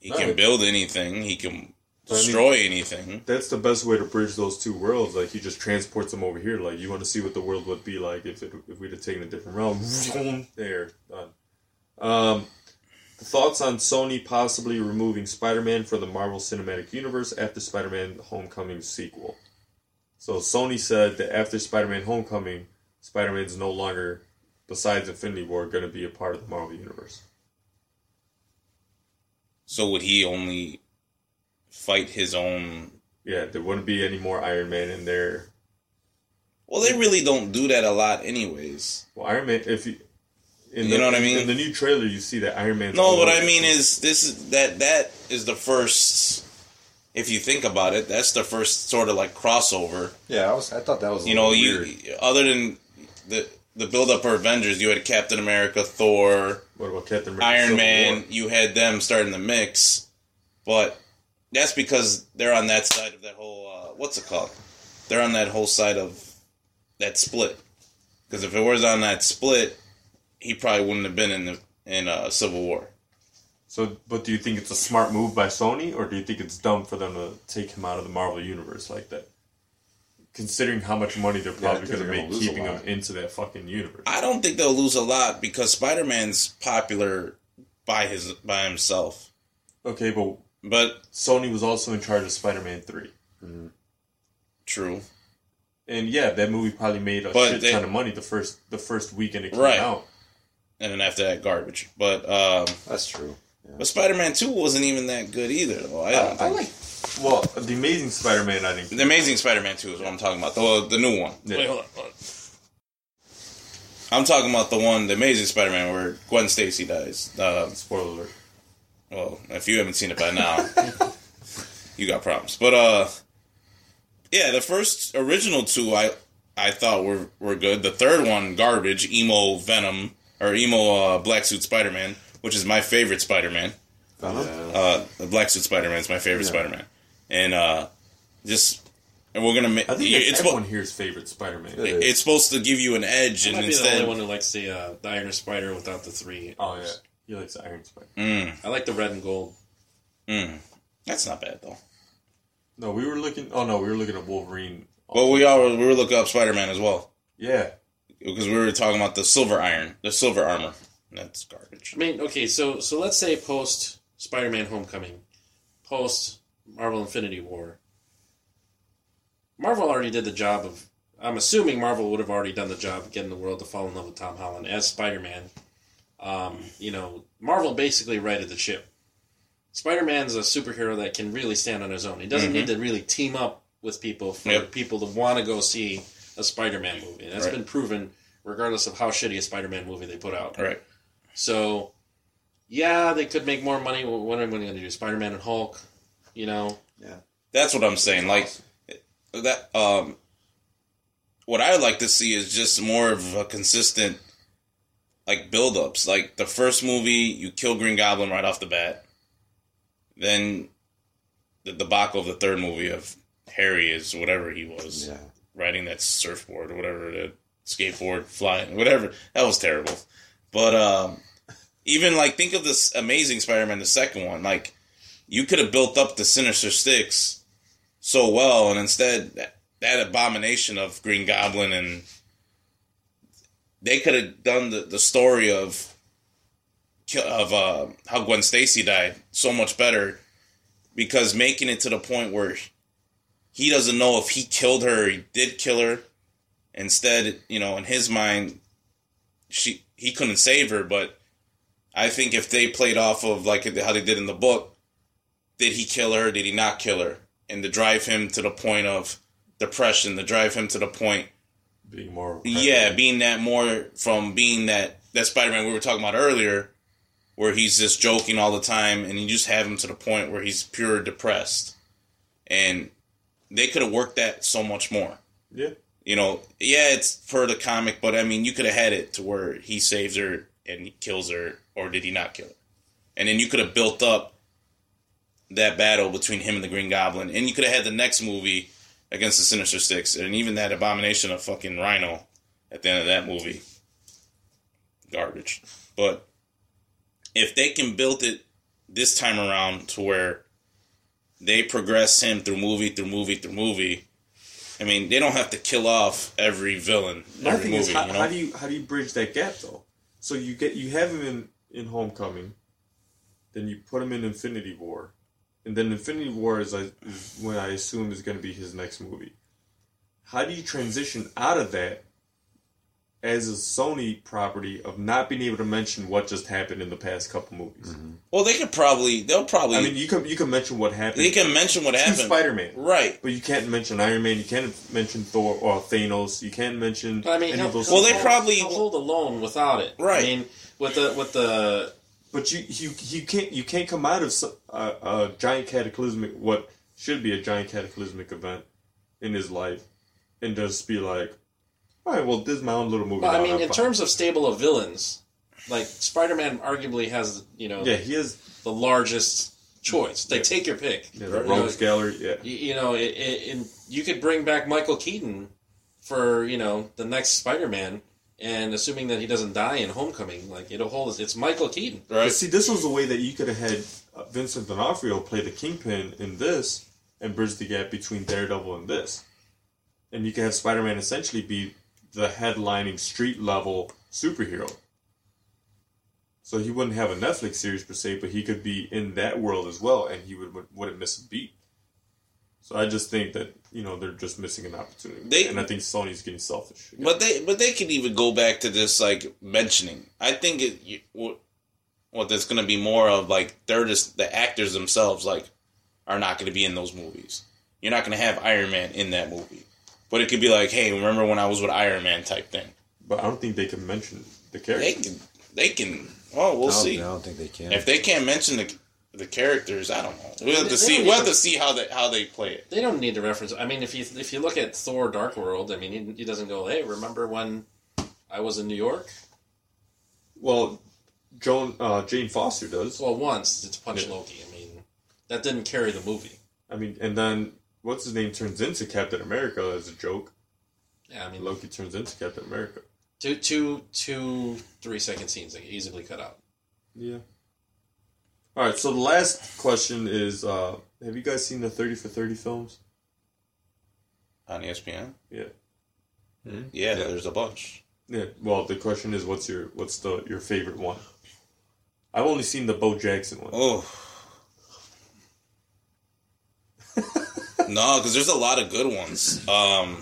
He can build anything. He can I mean- destroy anything. that's the best way to bridge those two worlds. Like, he just transports them over here. Like, you want to see what the world would be like if it, if we'd have taken a different realm. there, done. Um, thoughts on Sony possibly removing Spider-Man from the Marvel Cinematic Universe after Spider-Man: Homecoming sequel. So Sony said that after Spider-Man: Homecoming, Spider-Man's no longer, besides Infinity War, going to be a part of the Marvel Universe. So would he only fight his own? Yeah, there wouldn't be any more Iron Man in there. Well, they really don't do that a lot, anyways. Well, Iron Man, if you, in You the, know what I mean? In the new trailer, you see that Iron Man. No, what I mean is this is that that is the first. If you think about it, that's the first sort of like crossover. Yeah, I was. I thought that was. a You know, little you weird. other than the the build up for Avengers, you had Captain America, Thor, what about Captain America? Iron Civil Man. War? You had them starting the mix, but that's because they're on that side of that whole. Uh, what's it called? They're on that whole side of that split. Because if it was on that split, he probably wouldn't have been in the in uh, Civil War. So, but do you think it's a smart move by Sony, or do you think it's dumb for them to take him out of the Marvel universe like that? Considering how much money they're probably think going to they're gonna make keeping him lot. into that fucking universe. I don't think they'll lose a lot because Spider Man's popular by his by himself. Okay, but But Sony was also in charge of Spider-Man Three, true, and yeah, that movie probably made a But shit they- ton of money the first the first weekend it came Right. out. and then after that, garbage. But um, That's true. but Spider Man Two wasn't even that good either. Though I, don't I like. Well, the Amazing Spider-Man, I think. the Amazing Spider Man Two is what I'm talking about. The the new one. Yeah. Wait, hold on. Hold on. I'm talking about the one, the Amazing Spider Man, where Gwen Stacy dies. Uh, Spoiler alert. Well, if you haven't seen it by now, you got problems. But uh, yeah, the first original two I I thought were were good. The third one, garbage. Emo Venom or emo uh, Black Suit Spider Man, which is my favorite Spider Man. Venom? Uh, the Black Suit Spider Man is my favorite Yeah. Spider Man, and uh, just and we're gonna make I think it's it's supposed everyone here's favorite Spider-Man. It is. it's supposed to give you an edge, I and might be the instead, only one who likes the uh, the Iron Spider without the three. Oh yeah, he likes the Iron Spider. mm, I like the red and gold. mm, that's not bad though. No, we were looking. Oh no, we were looking at Wolverine. Well, we all we were looking up Spider Man as well. Yeah, because we were talking about the silver iron, the silver armor. That's garbage. I mean, okay, so so let's say post Spider-Man: Homecoming, post Marvel Infinity War. Marvel already did the job of. I'm assuming Marvel would have already done the job of getting the world to fall in love with Tom Holland as Spider-Man. Um, you know, Marvel basically righted the ship. Spider-Man's a superhero that can really stand on his own. He doesn't Mhm. need to really team up with people for Yep. people to want to go see a Spider-Man movie. And that's Right. been proven regardless of how shitty a Spider-Man movie they put out. Right. So, yeah, they could make more money. What am I going to do? Spider Man and Hulk, you know? Yeah, that's what I'm saying. Like that. Um, what I would like to see is just more of a consistent, like build-ups. Like the first movie, you kill Green Goblin right off the bat. Then the debacle of the third movie of Harry is whatever he was. Yeah. riding that surfboard or whatever, the skateboard, flying, whatever. That was terrible. But um, even like think of this Amazing Spider-Man, the second one. Like you could have built up the Sinister Six so well, and instead that, that abomination of Green Goblin and they could have done the, the story of of uh, how Gwen Stacy died so much better because making it to the point where he doesn't know if he killed her or he did kill her. Instead, you know, in his mind, she he couldn't save her. But I think if they played off of like how they did in the book, did he kill her? Did he not kill her? And to drive him to the point of depression, to drive him to the point, being more. yeah, being that more from being that that Spider Man we were talking about earlier, where he's just joking all the time, and you just have him to the point where he's pure depressed, and they could have worked that so much more. Yeah. You know, yeah, it's for the comic, but I mean, you could have had it to where he saves her and he kills her, or did he not kill her? And then you could have built up that battle between him and the Green Goblin, and you could have had the next movie against the Sinister Six, and even that abomination of fucking Rhino at the end of that movie, garbage. But if they can build it this time around to where they progress him through movie through movie through movie. I mean, they don't have to kill off every villain My every thing movie. is, how, you know, how do you how do you bridge that gap though? So you get you have him in in Homecoming, then you put him in Infinity War, and then Infinity War is, I- is when I assume is going to be his next movie. How do you transition out of that as a Sony property of not being able to mention what just happened in the past couple movies. Mm-hmm. Well, they could probably. They'll probably. I mean, you can you can mention what happened. they can mention what happened. Spider Man, Right. but you can't mention Iron Man. You can't mention Thor or Thanos. You can't mention But I mean, any he'll, of those. Well, they probably- hold alone without it. Right. I mean, with the with the But you you you can't you can't come out of some, uh, a giant cataclysmic what should be a giant cataclysmic event in his life and just be like, all right, well, this is my own little movie. Well, I mean, I'm in fine." terms of stable of villains, like Spider-Man, arguably has you know yeah, he is the largest choice. They Yeah. take your pick. yeah, the Rogues Gallery. Yeah, you, you know, it, it, and you could bring back Michael Keaton for you know the next Spider-Man, and assuming that he doesn't die in Homecoming, like it'll hold. It's Michael Keaton. Right. see, this was the way that you could have had uh, Vincent D'Onofrio play the Kingpin in this and bridge the gap between Daredevil and this. And you could have Spider Man essentially be the headlining street level superhero. So he wouldn't have a Netflix series per se, but he could be in that world as well, and he would wouldn't miss a beat. So I just think that you know they're just missing an opportunity, They- and I think Sony's getting selfish. But they, but they could even go back to this like mentioning. I think it. you- What, what there's going to be more of like they're just the actors themselves like are not going to be in those movies. You're not going to have Iron Man in that movie, but it could be like, hey, remember when I was with Iron Man type thing. But I don't think they can mention the characters. They can, they can. Well, we'll I don't, see. I don't think they can. If they can't mention the the characters, I don't know. We'll have to they see. don't We'll have to see how they how they play it. They don't need to reference. I mean, if you if you look at Thor: Dark World, I mean, he, he doesn't go, "Hey, remember when I was in New York?" Well, Joan uh, Jane Foster does. Well, once it's Punch Yeah. Loki. I mean, that didn't carry the movie. I mean, and then what's his name turns into Captain America as a joke. Yeah, I mean, Loki turns into Captain America. two, two, two, three second scenes they could easily cut out. Yeah. All right. So the last question is: uh, Have you guys seen the Thirty for Thirty films? On ESPN, Yeah. yeah, there's a bunch. Yeah. Well, the question is, what's your what's the your favorite one? I've only seen the Bo Jackson one. Oh. no, because there's a lot of good ones. Um,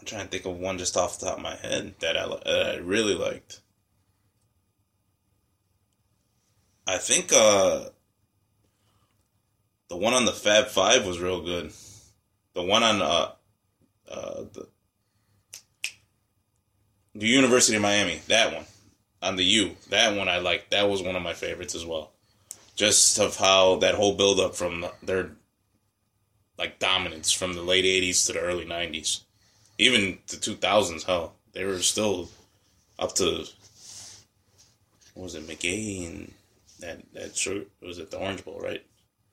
I'm trying to think of one just off the top of my head that I, that I really liked. I think uh, the one on the Fab Five was real good. The one on uh, uh, the the University of Miami, that one. On the U, that one I liked. That was one of my favorites as well. Just of how that whole build up from their like dominance from the late '80s to the early '90s, even the 2000s. Hell, they were still up to what was it, McGahee and that that shirt was it the Orange Bowl, right?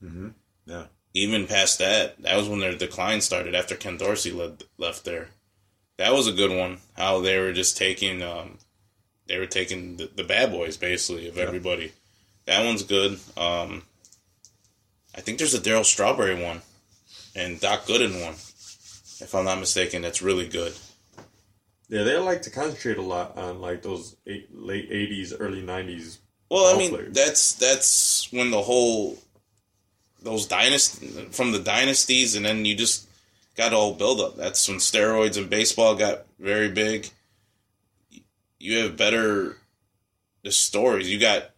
Mm-hmm. Yeah. even past that, that was when their decline started after Ken Dorsey led, left there. That was a good one. How they were just taking, um, they were taking the, the bad boys basically of everybody. That one's good. Um, I think there's a Darryl Strawberry one, and Doc Gooden one, if I'm not mistaken. That's really good. Yeah, they like to concentrate a lot on like those eight, late '80s, early '90s. Well, I mean, players. that's that's when the whole those dynasty from the dynasties, and then you just got all build up. That's when steroids and baseball got very big. You have better the stories. You got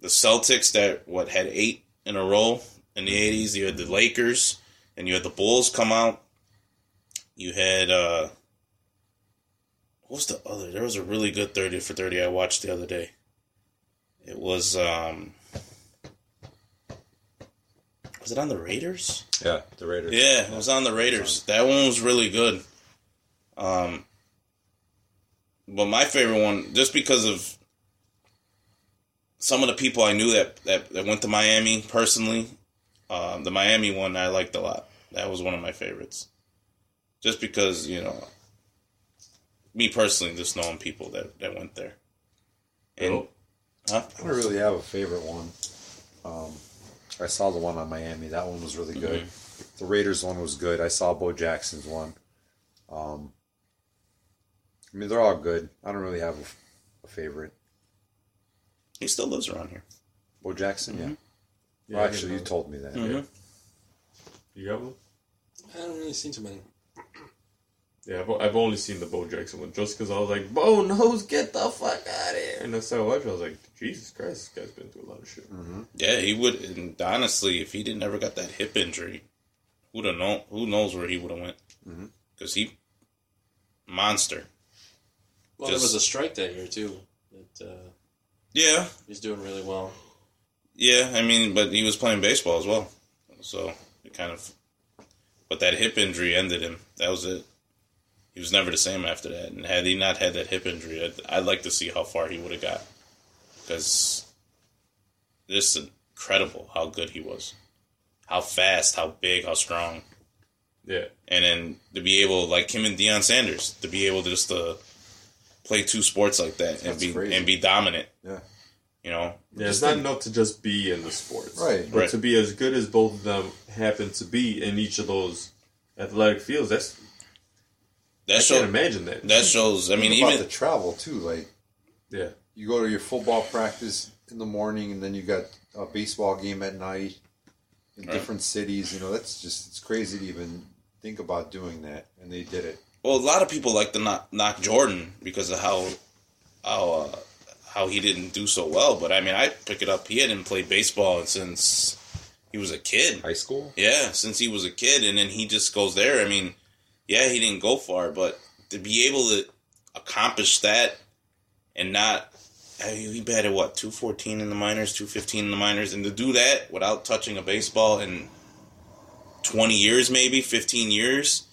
the Celtics that what had eight in a row in the eighties. You had the Lakers, and you had the Bulls come out. You had uh, what was the other? There was a really good thirty for thirty I watched the other day. It was um was it on the Raiders? Yeah. The Raiders. Yeah, it was on the Raiders. That one was really good. Um but my favorite one, just because of some of the people I knew that, that, that went to Miami personally, um, the Miami one I liked a lot. That was one of my favorites. Just because, you know, me personally, just knowing people that, that went there. And, Bill? Huh? I don't really have a favorite one. Um, I saw the one on Miami. That one was really good. The Raiders one was good. I saw Bo Jackson's one. Um, I mean, they're all good. I don't really have a, a favorite. He still lives around here. Bo Jackson, yeah. Yeah, Well, actually, you told me that. Mhm. that. You got one? I haven't really seen too many. Yeah, I've, I've only seen the Bo Jackson one just because I was like, Bo knows, get the fuck out of here. And I started watching, I was like, Jesus Christ, this guy's been through a lot of shit. Yeah, he would. And honestly, if he didn't ever got that hip injury, who'd have known? Who knows where he would have went? Because he monster. Well, Just- there was a strike that year too. That uh, Yeah, he's doing really well. yeah. I mean, but he was playing baseball as well, so it kind of. But that hip injury ended him. That was it. He was never the same after that. And had he not had that hip injury, I'd, I'd like to see how far he would have got. Because it's incredible how good he was, how fast, how big, how strong. Yeah. and then to be able like him and Deion Sanders to be able to just to play two sports like that and That's be crazy. and be dominant. Yeah. You know, Yeah, it's not enough to just be in the sports. Right. But Right. to be as good as both of them happen to be in each of those athletic fields, that's that I can't shows imagine that. that shows. I mean, Think about even the travel too. Like yeah. you go to your football practice in the morning, and then you got a baseball game at night in Right. different cities. You know, that's just it's crazy to even think about doing that, and they did it. well, a lot of people like to knock, knock Jordan because of how how uh, how he didn't do so well. But I mean, I pick it up. He hadn't played baseball since he was a kid. High school. Yeah, since he was a kid, and then he just goes there. I mean, yeah, he didn't go far, but to be able to accomplish that and not, I mean, he batted what two fourteen in the minors, two fifteen in the minors, and to do that without touching a baseball in twenty years, maybe fifteen years,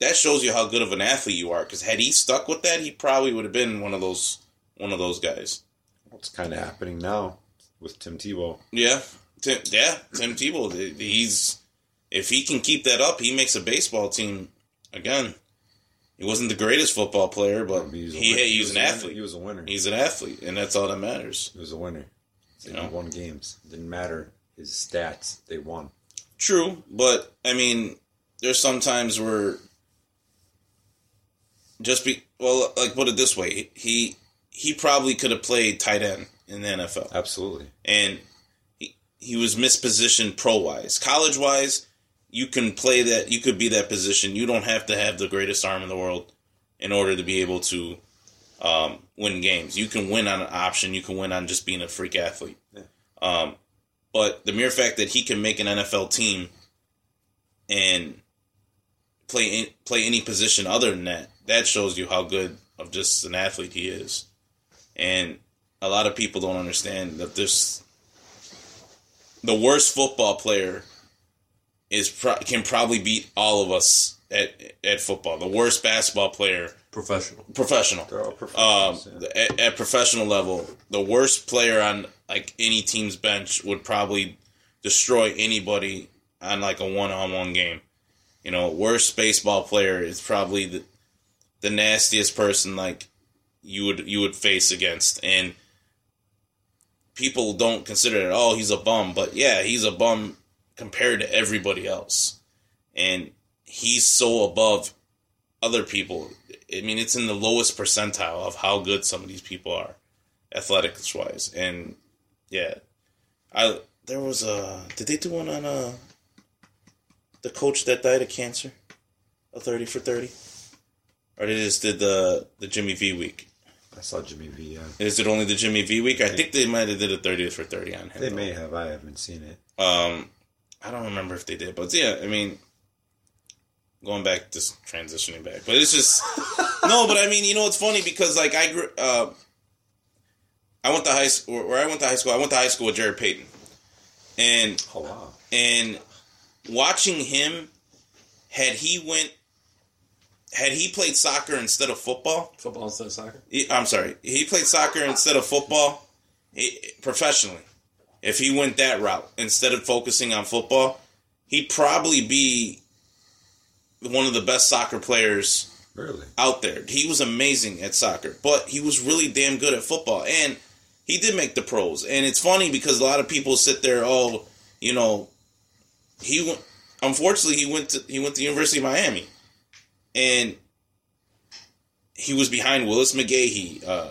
that shows you how good of an athlete you are. Because had he stuck with that, he probably would have been one of those one of those guys. What's kind of happening now with Tim Tebow? Yeah, Tim, yeah, Tim Tebow. He's if he can keep that up, he makes a baseball team again. He wasn't the greatest football player, but He was a he, winner. he was an winner. athlete. He was a winner. He's an athlete, and that's all that matters. He was a winner. You He won games. Didn't matter his stats. They won. true, but I mean, there's some times where just be well, like put it this way, he he probably could have played tight end in the NFL. Absolutely. and he, he was mispositioned pro wise. College wise, you can play that. You could be that position. You don't have to have the greatest arm in the world in order to be able to um, win games. You can win on an option. You can win on just being a freak athlete. Um, but the mere fact that he can make an NFL team and play in, play any position other than that, that shows you how good of just an athlete he is. And a lot of people don't understand that this the worst football player is pro- can probably beat all of us at at football. The worst basketball player, Professional. professional, um, yeah. at, at professional level, the worst player on like any team's bench would probably destroy anybody on like a one-on-one game. You know, worst baseball player is probably the the nastiest person like you would you would face against and people don't consider it oh he's a bum but yeah he's a bum compared to everybody else and he's so above other people i mean it's in the lowest percentile of how good some of these people are athletics wise and yeah i there was a did they do one on uh the coach that died of cancer a 30 for 30 or they just did the the jimmy v week I saw Jimmy V. Yeah. is it only the Jimmy V week? I think they might have did a 30th for 30 on him. They though. may have. I haven't seen it. Um, I don't remember if they did, but yeah, I mean, going back, just transitioning back, but it's just no. But I mean, you know, it's funny because like I grew, uh, I went to high school. Where I went to high school, I went to high school with Jarrett Payton, and Oh wow. and watching him, had he went, had he played soccer instead of football, Football instead of soccer. he, I'm sorry. He played soccer instead of football he, professionally. If he went that route instead of focusing on football, he'd probably be one of the best soccer players Really? out there. He was amazing at soccer, but he was really damn good at football. And he did make the pros. And it's funny because a lot of people sit there, oh, you know, he went. Unfortunately, he went to he went to University of Miami, and he was behind Willis McGahee. Uh,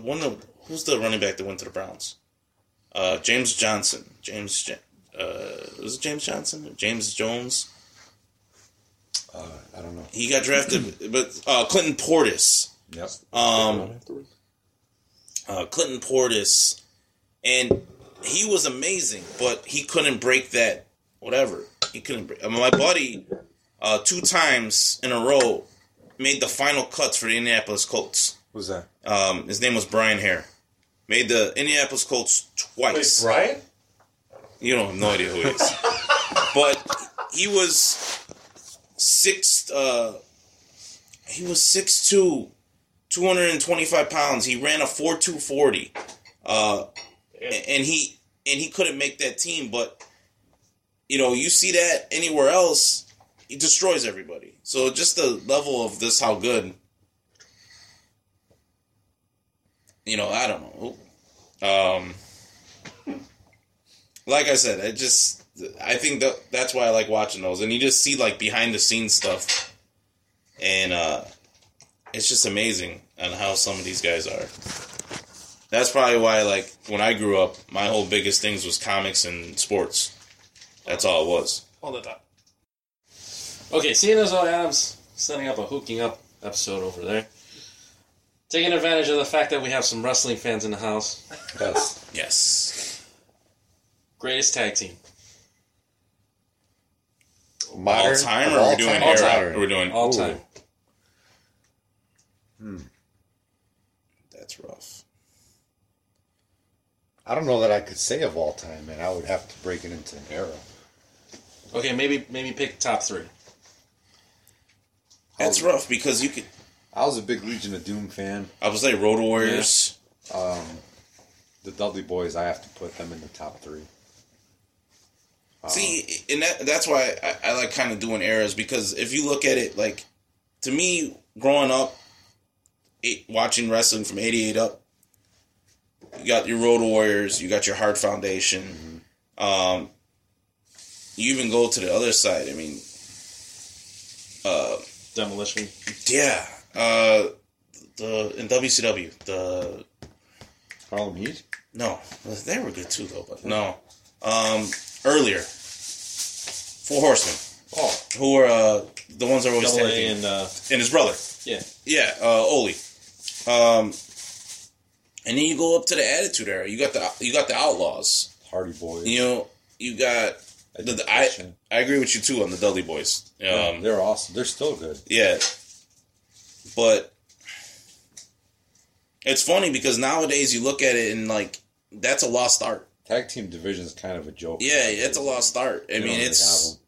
one of who's the running back that went to the Browns? Uh, James Johnson. James. Uh, was it James Johnson? James Jones. Uh, I don't know. He got drafted, but uh, Clinton Portis. Yep. Um, uh, Clinton Portis, and he was amazing, but he couldn't break that. Whatever he couldn't break. I mean, my buddy, uh, two times in a row, made the final cuts for the Indianapolis Colts. Who's that? Um, his name was Brian Hare. Made the Indianapolis Colts twice. Brian? You don't have no idea who he is. but he was six uh he was 6'2", 225 pounds. He ran a 4.240. Uh and he and he couldn't make that team, but you know, you see that anywhere else, he destroys everybody. So just the level of this how good you know, I don't know. Um like I said, I just I think that that's why I like watching those, and you just see like behind the scenes stuff, and uh, it's just amazing on how some of these guys are. That's probably why, like when I grew up, my whole biggest things was comics and sports. That's all it was. All the time. Okay, seeing as though Adam's setting up a hooking up episode over there, taking advantage of the fact that we have some wrestling fans in the house, Yes. Yes, greatest tag team. Modern, all time, of or are all we doing time? All era? time. Or we're doing All Ooh. time. That's rough. I don't know that I could say of all time, man. I would have to break it into an era. Okay, maybe maybe pick top three. That's rough because you could. I was a big Legion of Doom fan. I was like Road Warriors. Um, the Dudley Boys, I have to put them in the top three. Um, See, and that, that's why I, I like kind of doing eras because if you look at it, like to me, growing up, eight, watching wrestling from '88 up, you got your Road Warriors, you got your Hart Foundation. Um, you even go to the other side. I mean, uh, Demolition. yeah, uh, the in WCW, the Harlem Heat. no, they were good too though, but no, um, earlier, Four Horsemen. Oh, who were uh, the ones that were always Double tag A team. and uh, and his brother. yeah. Yeah, uh, Ole. Um, and then you go up to the Attitude Era. You got the you got the Outlaws. Hardy Boys. You know, you got the, the- I I agree with you too on the Dudley Boys. Um, They're awesome. They're still good. yeah, but it's funny because nowadays you look at it and like that's a lost art. Tag team division is kind of a joke. Yeah, it's a lost art. I mean, it's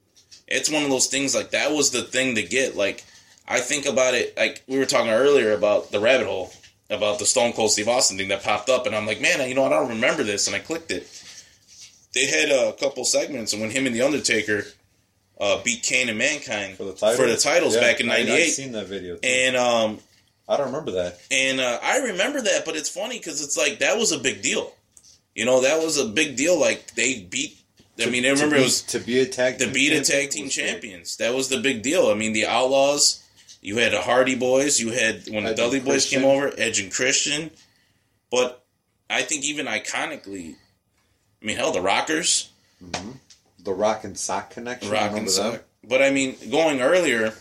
it's one of those things like that was the thing to get like i think about it like we were talking earlier about the rabbit hole about the stone cold steve austin thing that popped up and i'm like man you know what, i don't remember this and i clicked it they had a couple segments and when him and the undertaker uh, beat kane and mankind for the titles. for the titles Yeah, back in I- I've 98 seen that video. Too. and um I don't remember that. and uh, i remember that but it's funny because it's like that was a big deal you know that was a big deal like they beat i mean i remember to it was to be a tag to beat a tag team champions. That was the big deal. I mean, the Outlaws. You had the Hardy Boys. You had when the Edge Dudley Boys came over, Edge and Christian. But I think even iconically, I mean, hell, the Rockers, The Rock and Sock connection. Rock remember and them? Sock. But I mean, going earlier,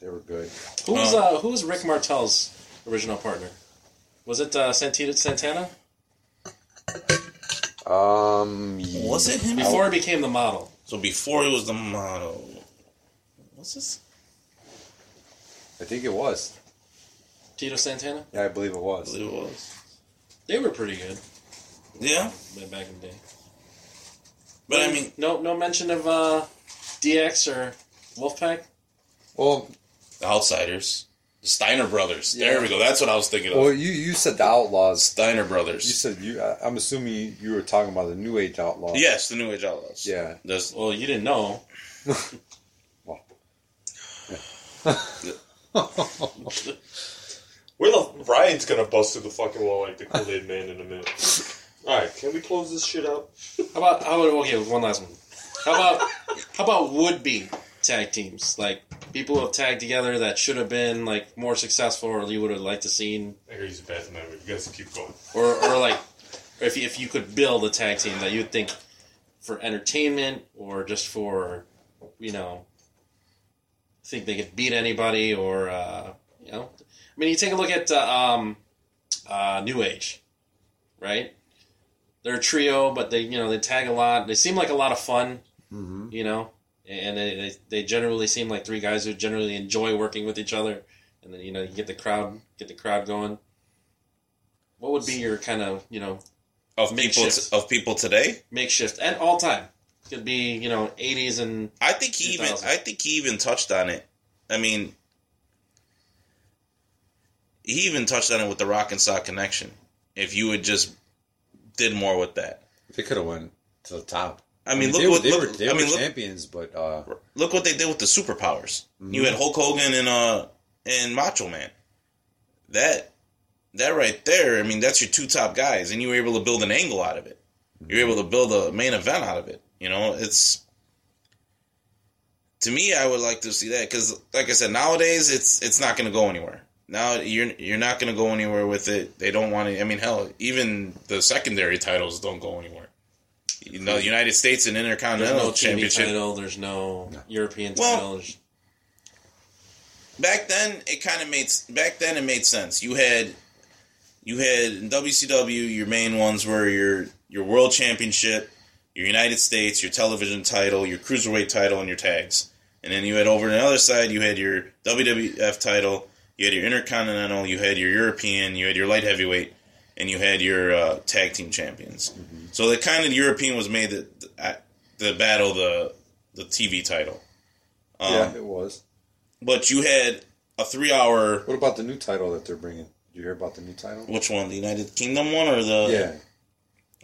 They were good. Who's Um, uh, who's Rick Martel's original partner? Was it uh, Santita Santana Um, was it him? before he became the model? So before he was the model. What's this? I think it was. Tito Santana. Yeah, I believe it I believe it was. They were pretty good Yeah, back in the day. But I mean, no no mention of uh, DX or Wolfpack. Well, the Outsiders, the Steiner Brothers. Yeah. There we go. That's what I was thinking of. well, you you said the Outlaws. Steiner Brothers. You said you. I- I'm assuming you were talking about the New Age Outlaws. Yes, the New Age Outlaws. Yeah. There's, Well, you didn't know. Well. Where the Ryan's gonna bust through the fucking wall like the Kool Aid Man in a minute. All right, can we close this shit out? How about how about okay? One last one. How about how about would be tag teams like people who have tagged together that should have been like more successful or you would have liked to seen I gotta use the bathroom. Anyway. You guys keep going. or or like if you, if you could build a tag team that you'd think for entertainment or just for you know think they could beat anybody or uh, you know. I mean, you take a look at uh, um, uh, New Age, right? They're a trio, but they you know they tag a lot. They seem like a lot of fun, Mm-hmm. you know, and they, they, they generally seem like three guys who generally enjoy working with each other, and then you know you get the crowd get the crowd going. What would be your kind of you know of people Makeshift. of people today. makeshift and all time? Could be you know eighties and I think he even I think he even touched on it. I mean, he even touched on it with the Rock and Sock connection. If you would just did more with that, They could have went to the top. I mean, look what they look, were they I were mean, look, champions, but uh, look what they did with the superpowers. Mm-hmm. You had Hulk Hogan and uh and Macho Man. That that right there, I mean, that's your two top guys, and you were able to build an angle out of it. You're able to build a main event out of it. You know, it's to me, I would like to see that because, like I said, nowadays it's it's not going to go anywhere. Now you're you're not going to go anywhere with it. They don't want to. I mean, hell, even the secondary titles don't go anywhere. You know, the United States and there's Intercontinental no Championship. title. There's no, European Well, title. there's- back then it kind of made back then it made sense. You had you had in WCW your main ones were your your world championship, your United States, your television title, your cruiserweight title, and your tags. And then you had over on the other side you had your WWF title, you had your intercontinental, you had your European, you had your light heavyweight, and you had your uh, tag team champions. So the kind of European was made the the battle the the TV title. Um, yeah, it was. but you had a three hour What about the new title that they're bringing? Did you hear about the new title? which one the united kingdom one or the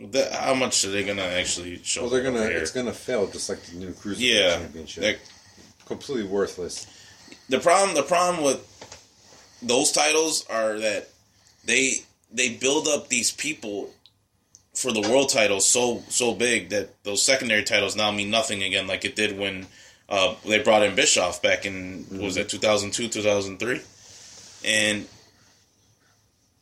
yeah. the, how much are they gonna actually show Well, they're gonna. It's gonna fail just like the new cruiserweight yeah championship. Completely worthless. the problem the problem with those titles are that they they build up these people for the world titles so so big that those secondary titles now mean nothing again like it did when uh, they brought in Bischoff back in what was that 2002 2003 and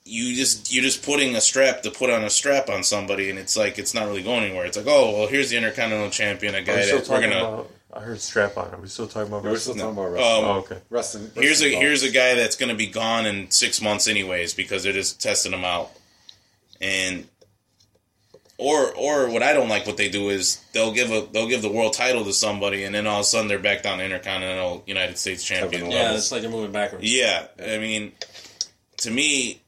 you just you're just putting a strap to put on a strap on somebody and it's like it's not really going anywhere it's like oh well here's the intercontinental champion a guy that we're gonna about? I heard strap on. Are we still talking about We're still wrestling? talking about wrestling. Um, Oh, okay. wrestling here's a wrestling here's a guy that's going to be gone in six months anyways because they're just testing him out and or or what I don't like what they do is they'll give a they'll give the world title to somebody and then all of a sudden they're back down to intercontinental United States champion yeah, it's like they're moving backwards. Yeah, I mean, to me,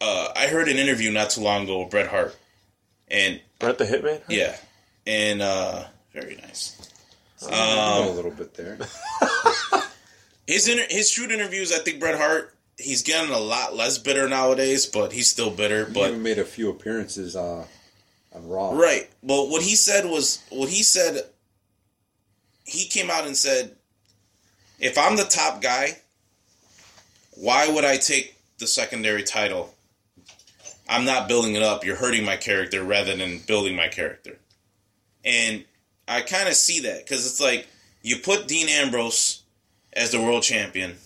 uh, I heard an interview not too long ago with Bret Hart, and Bret the Hitman? yeah, and uh, very nice. You know a Um, little bit there. his inter- his shoot interviews, I think Bret Hart, he's getting a lot less bitter nowadays, but he's still bitter. He But even made a few appearances uh, on Raw. Right. Well, what he said was what he said. He came out and said, "If I'm the top guy, why would I take the secondary title? I'm not building it up. You're hurting my character rather than building my character." And I kind of see that because it's like you put Dean Ambrose as the world champion,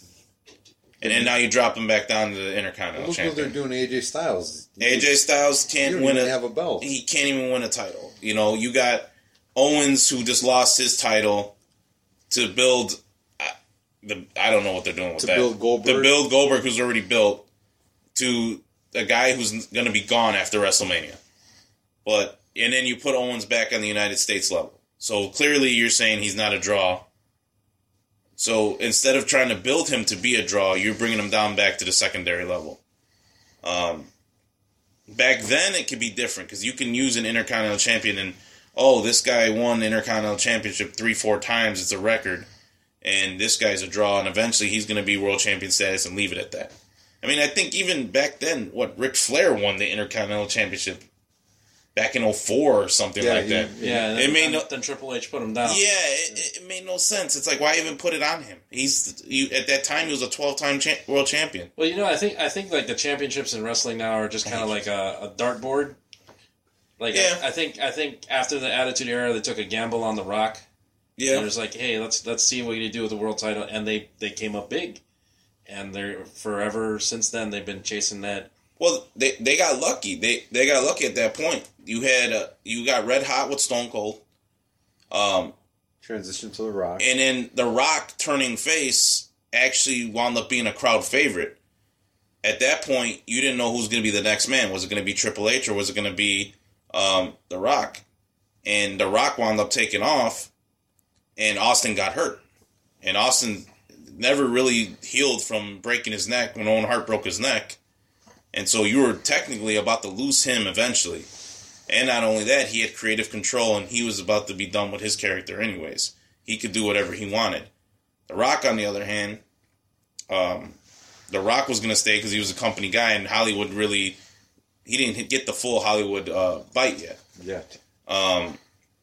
and then now you drop him back down to the Intercontinental Look what they're doing AJ Styles. AJ Styles can't win even a have a belt. he can't even win a title. You know, you got Owens who just lost his title to build. I- The I don't know what they're doing with To that. build Goldberg? To build Goldberg, who's already built, to a guy who's going to be gone after WrestleMania. But and then you put Owens back on the United States level. So clearly, you're saying he's not a draw. So instead of trying to build him to be a draw, you're bringing him down back to the secondary level. Um, back then it could be different because you can use an intercontinental champion and oh this guy won intercontinental championship three four times it's a record and this guy's a draw and eventually he's going to be world champion status and leave it at that i mean i think even back then what Ric flair won the intercontinental championship back in 04 or something Yeah, like he- that Yeah, It then, may then, no- then Triple H put him down. yeah, it, it made no sense. It's like why even put it on him? He's you, at that time he was a twelve-time cha- world champion. Well, you know, I think I think like the championships in wrestling now are just kind of like a, a dartboard. Like Yeah. I, I think I think after the Attitude Era, they took a gamble on The Rock. And Yeah, it was like, hey, let's let's see what you do with the world title, and they they came up big, and they're forever since then they've been chasing that. Well, they they got lucky. They they got lucky at that point. You had uh, you got red hot with Stone Cold. Um, Transition to the Rock. and then The Rock turning face actually wound up being a crowd favorite. At that point, you didn't know who's going to be the next man. Was it going to be Triple H or was it going to be um, The Rock? And The Rock wound up taking off, and Austin got hurt. And Austin never really healed from breaking his neck when Owen Hart broke his neck. And so you were technically about to lose him eventually. And not only that, he had creative control and he was about to be done with his character anyways. He could do whatever he wanted. The Rock, on the other hand, um, The Rock was going to stay because he was a company guy and Hollywood really, he didn't get the full Hollywood uh, bite yet yeah. um,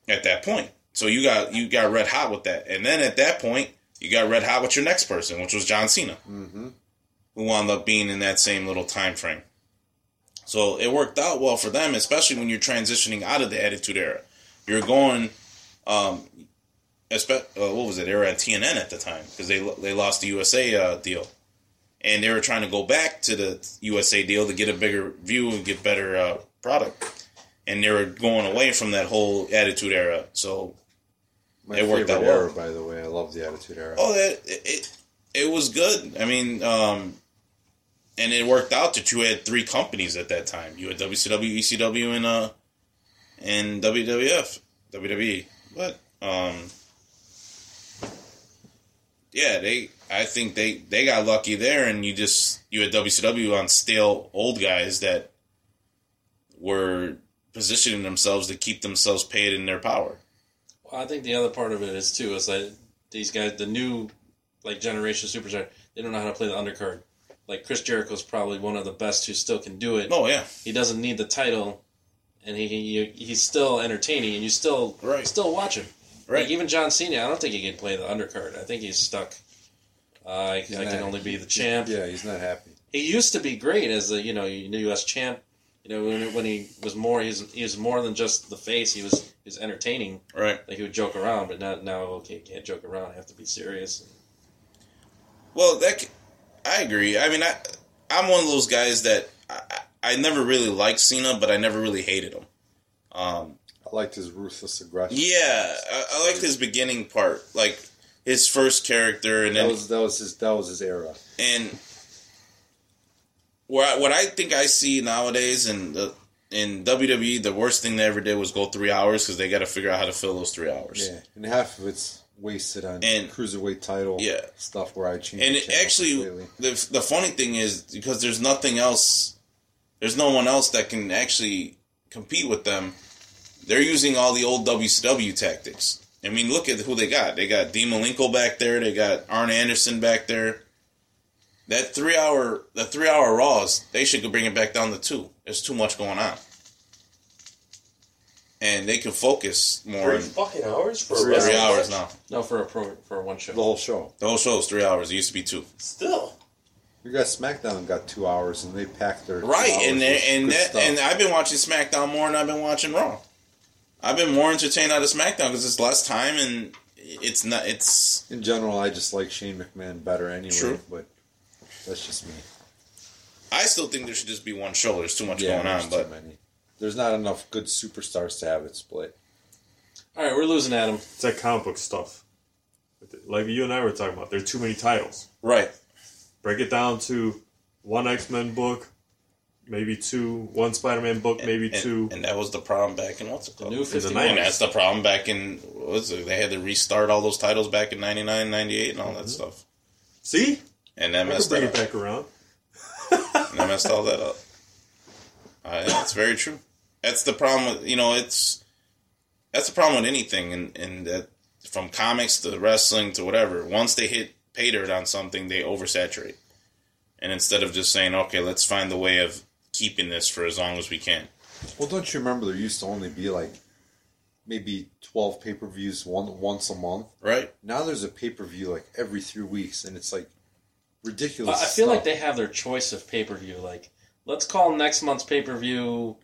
at that point. So you got you got red hot with that, and then at that point you got red hot with your next person, which was John Cena, Mm-hmm. Who wound up being in that same little time frame. So it worked out well for them, especially when you're transitioning out of the Attitude Era. You're going, um, espe- uh, what was it? They were at TNN at the time because they they lost the USA uh, deal, and they were trying to go back to the USA deal to get a bigger view and get better uh, product. And they were going away from that whole Attitude Era. So My It worked out well. era, by the way. I love the Attitude Era. Oh, that it, it, it was good. I mean, um, and it worked out that you had three companies at that time. You had WCW, ECW, and uh, and WWF, WWE. But um, yeah, they. I think they they got lucky there, and you just you had WCW on stale old guys that were positioning themselves to keep themselves paid in their power. Well, I think the other part of it is too is that these guys, the new like generation superstar, they don't know how to play the undercard. Like Chris Jericho's probably one of the best who still can do it. Oh yeah, He doesn't need the title, and he, he he's still entertaining, and you still Right. still watch him. right. Like even John Cena, I don't think he can play the undercard. I think he's stuck. Uh, I, I He's can only be the champ. Yeah, he's not happy. He used to be great as a you know U.S. champ. You know when, when he was more he was, he was more than just the face. He was he was entertaining. right. Like he would joke around, but now now okay, can't joke around. I have to be serious. Well, that c- I agree. I mean, I I'm one of those guys that I, I never really liked Cena, but I never really hated him. Um, I liked his ruthless aggression. yeah, I, I liked his beginning part, like his first character, and That then was that was his that was his era. and where I, what I think I see nowadays in the in WWE, the worst thing they ever did was go three hours because they got to figure out how to fill those three hours. Yeah, and half of it's wasted on And- cruiserweight title Yeah. stuff where I changed. And it actually, completely. the the funny thing is because there's nothing else, there's no one else that can actually compete with them. They're using all the old WCW tactics. I mean, look at who they got. They got Dean Malenko back there. They got Arn Anderson back there. That three hour, the three hour Raws, they should bring it back down to two. There's too much going on, and they can focus more. Three fucking hours for a three hours match? now. No, for a pro for one show. the whole show. The whole show is three hours. It used to be two. Still. You got SmackDown and got two hours, and they packed their Right, and and that, stuff. and I've been watching SmackDown more than I've been watching Raw. I've been more entertained out of SmackDown because it's less time and it's not. It's in general, I just like Shane McMahon better anyway. True. But that's just me. I still think there should just be one show. There's too much yeah, going on, too but many. There's not enough good superstars to have it split. All right, we're losing Adam. It's that comic book stuff. Like you and I were talking about, there are too many titles. right, Break it down to one X Men book, maybe two, one Spider Man book, maybe and, two. and that was the problem back in what's it called? New the 51. and that's the problem back in what was it? They had to restart all those titles back in 99, 98 and all that stuff, See? and that I messed bring that it up. back around. And I messed all that up. Uh, that's very true. That's the problem with you know it's that's the problem with anything and and that from comics to wrestling to whatever. Once they hit pay dirt on something, they oversaturate. And instead of just saying, okay, let's find the way of keeping this for as long as we can. Well, don't you remember there used to only be like maybe twelve pay per views one once a month. Right? Now there's a pay per view like every three weeks, and it's like I ridiculous. I feel like they have their choice of pay per view. Like, let's call next month's pay per view.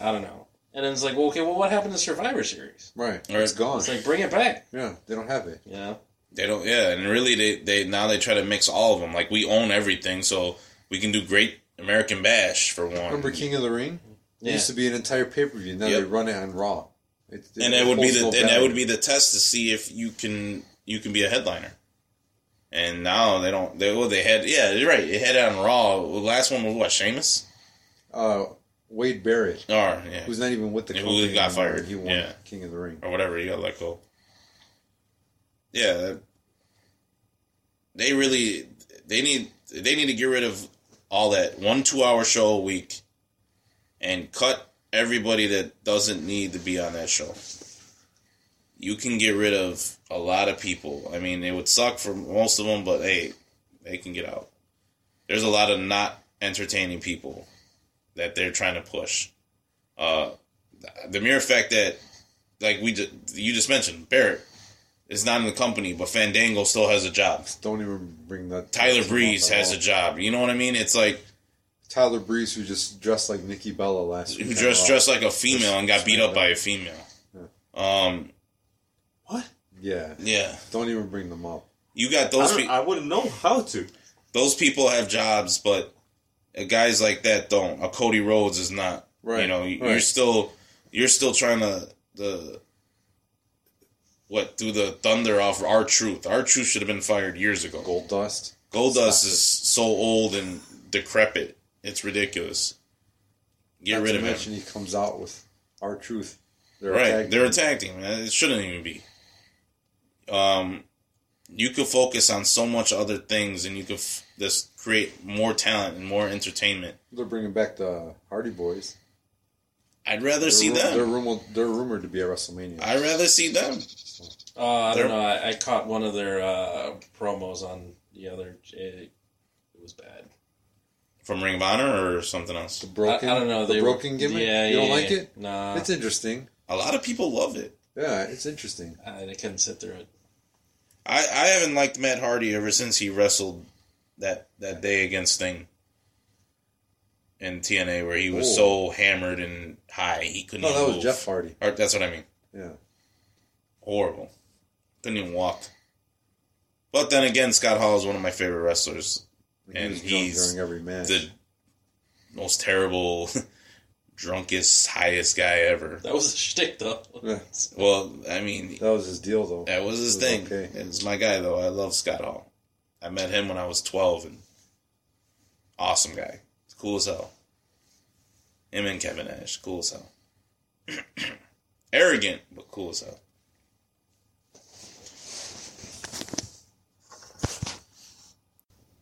I don't know. And then it's like, well, okay, well, what happened to Survivor Series? right. Or It's gone. It's like, bring it back. yeah, they don't have it. You know? They don't yeah, and really they, they now they try to mix all of them. Like we own everything, so we can do great American Bash for one. Remember King of the Ring? It used to be an entire pay per view. Now Yep. they run it on Raw. It's, and that would be the no and that would be the test to see if you can you can be a headliner. And now they don't. They well, they had yeah, you're right. It had it on Raw. The last one was what Sheamus uh, Wade Barrett, or yeah who's not even with the Yeah, who company got anymore, fired. He won Yeah. King of the Ring. or whatever. he got let go. Yeah, that- they really they need they need to get rid of all that one two hour show a week, and cut everybody that doesn't need to be on that show. You can get rid of a lot of people. I mean, it would suck for most of them, but hey, they can get out. There's a lot of not entertaining people that they're trying to push. Uh, the mere fact that like we just, you just mentioned, Barrett is not in the company, but Fandango still has a job. Don't even bring that. Tyler that Breeze has all. a job. You know what I mean? It's like Tyler Breeze, who just dressed like Nikki Bella last week. who on just dressed like a female and got beat up by a female. Um, What? Yeah, yeah, don't even bring them up. you got those. don't- Pe- I wouldn't know how to. those people have jobs, but guys like that don't. A Cody Rhodes is not. Right, You know, you- you're still you're still trying to the what do the thunder off R-Truth. Our truth should have been fired years ago. Gold Dust. Goldust Stop it. is so old and decrepit. It's ridiculous. Get Not rid of him. mention he comes out with R-Truth. They're Right, they're a team. tag team. man. It shouldn't even be. Um, you could focus on so much other things, and you could f- just create more talent and more entertainment. They're bringing back the Hardy Boys. I'd rather They're, see ru- them. They're rumored. They're rumored to be at WrestleMania. I'd rather see them. Uh, I They're- don't know. I, I caught one of their uh, promos on the other. It, it was bad. From Ring of Honor or something else. the broken. I, I don't know. The they broken were, gimmick. Yeah, you yeah, don't like yeah. it? Nah, It's interesting. A lot of people love it. Yeah, it's interesting. I, I couldn't sit through it. I, I haven't liked Matt Hardy ever since he wrestled that that day against Sting in TNA, where he was Oh. so hammered and high he couldn't. No, even that was move. Jeff Hardy. Or, that's what I mean. Yeah. Horrible. Couldn't even walk. But then again, Scott Hall is one of my favorite wrestlers. And he's during every match. The most terrible, drunkest, highest guy ever. That was a shtick, though. Yeah, Well, I mean, that was his deal, though. that was his was thing. okay. It's my guy, though. I love Scott Hall. I met him when I was 12, and awesome guy. Cool as hell. Him and Kevin Nash, cool as hell. Arrogant, but cool as hell.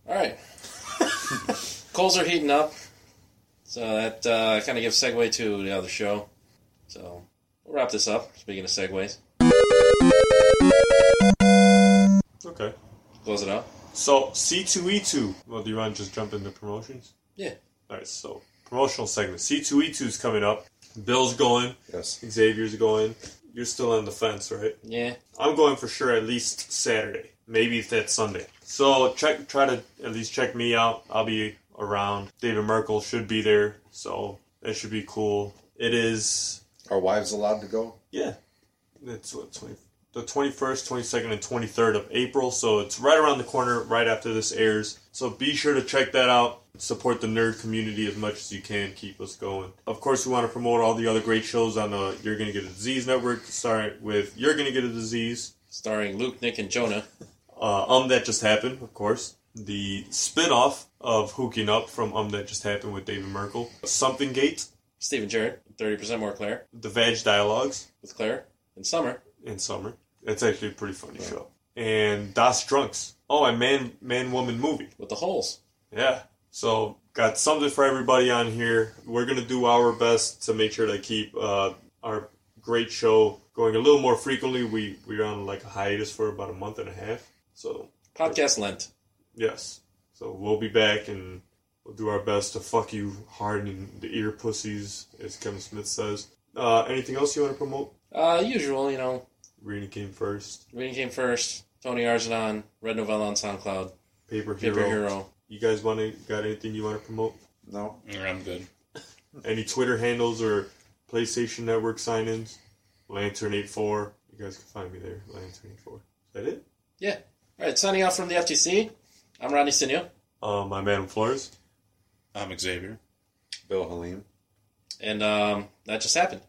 All right. Coals are heating up. So that uh, kind of gives segue to the other show. So we'll wrap this up. Speaking of segues, Okay. close it out. So C2E2. Well, do you want to just jump into promotions? Yeah. All right. So promotional segment. C2E2 is coming up. Bill's going. Yes. Xavier's going. You're still on the fence, right? Yeah. I'm going for sure at least Saturday. Maybe that Sunday. So check, try to at least check me out. I'll be around. David Merkel should be there, so that should be cool. It is, Are wives allowed to go? yeah. That's what 20, the 21st, 22nd, and 23rd of April. So it's right around the corner, right after this airs. So be sure to check that out. Support the nerd community as much as you can. Keep us going. Of course, we want to promote all the other great shows on the You're Gonna Get a Disease network. Starting with You're Gonna Get a Disease. Starring Luke, Nick, and Jonah. Uh, um, that just happened, of course. The spin-off of Hooking Up from Um, that just happened with David Merkel. Something Gate, Steven Jarrett, 30% more Claire. the Vag Dialogues With Claire. In summer. in summer. It's actually a pretty funny show. And Das Drunks. Oh, and Man Man Woman movie. With the holes. Yeah. So got something for everybody on here. We're gonna do our best to make sure to keep uh, our great show going a little more frequently. We we're on like a hiatus for about a month and a half. So Podcast Lent. Yes. So we'll be back and we'll do our best to fuck you hard in the ear pussies, as Kevin Smith says. Uh, anything else you want to promote? Uh, usual, you know. Rena came first. Reading came first. Tony Arzanon. Red Novella on SoundCloud. Paper Hero. Paper Hero. You guys want to got anything you want to promote? No. Yeah, I'm good. Any Twitter handles or PlayStation Network sign-ins? Lantern84. You guys can find me there. Lantern84. Is that it? Yeah. All right, signing off from the FTC. I'm Rodney Sinio. Um, I'm Adam Flores. I'm Xavier. Bill Halim. And um, that just happened.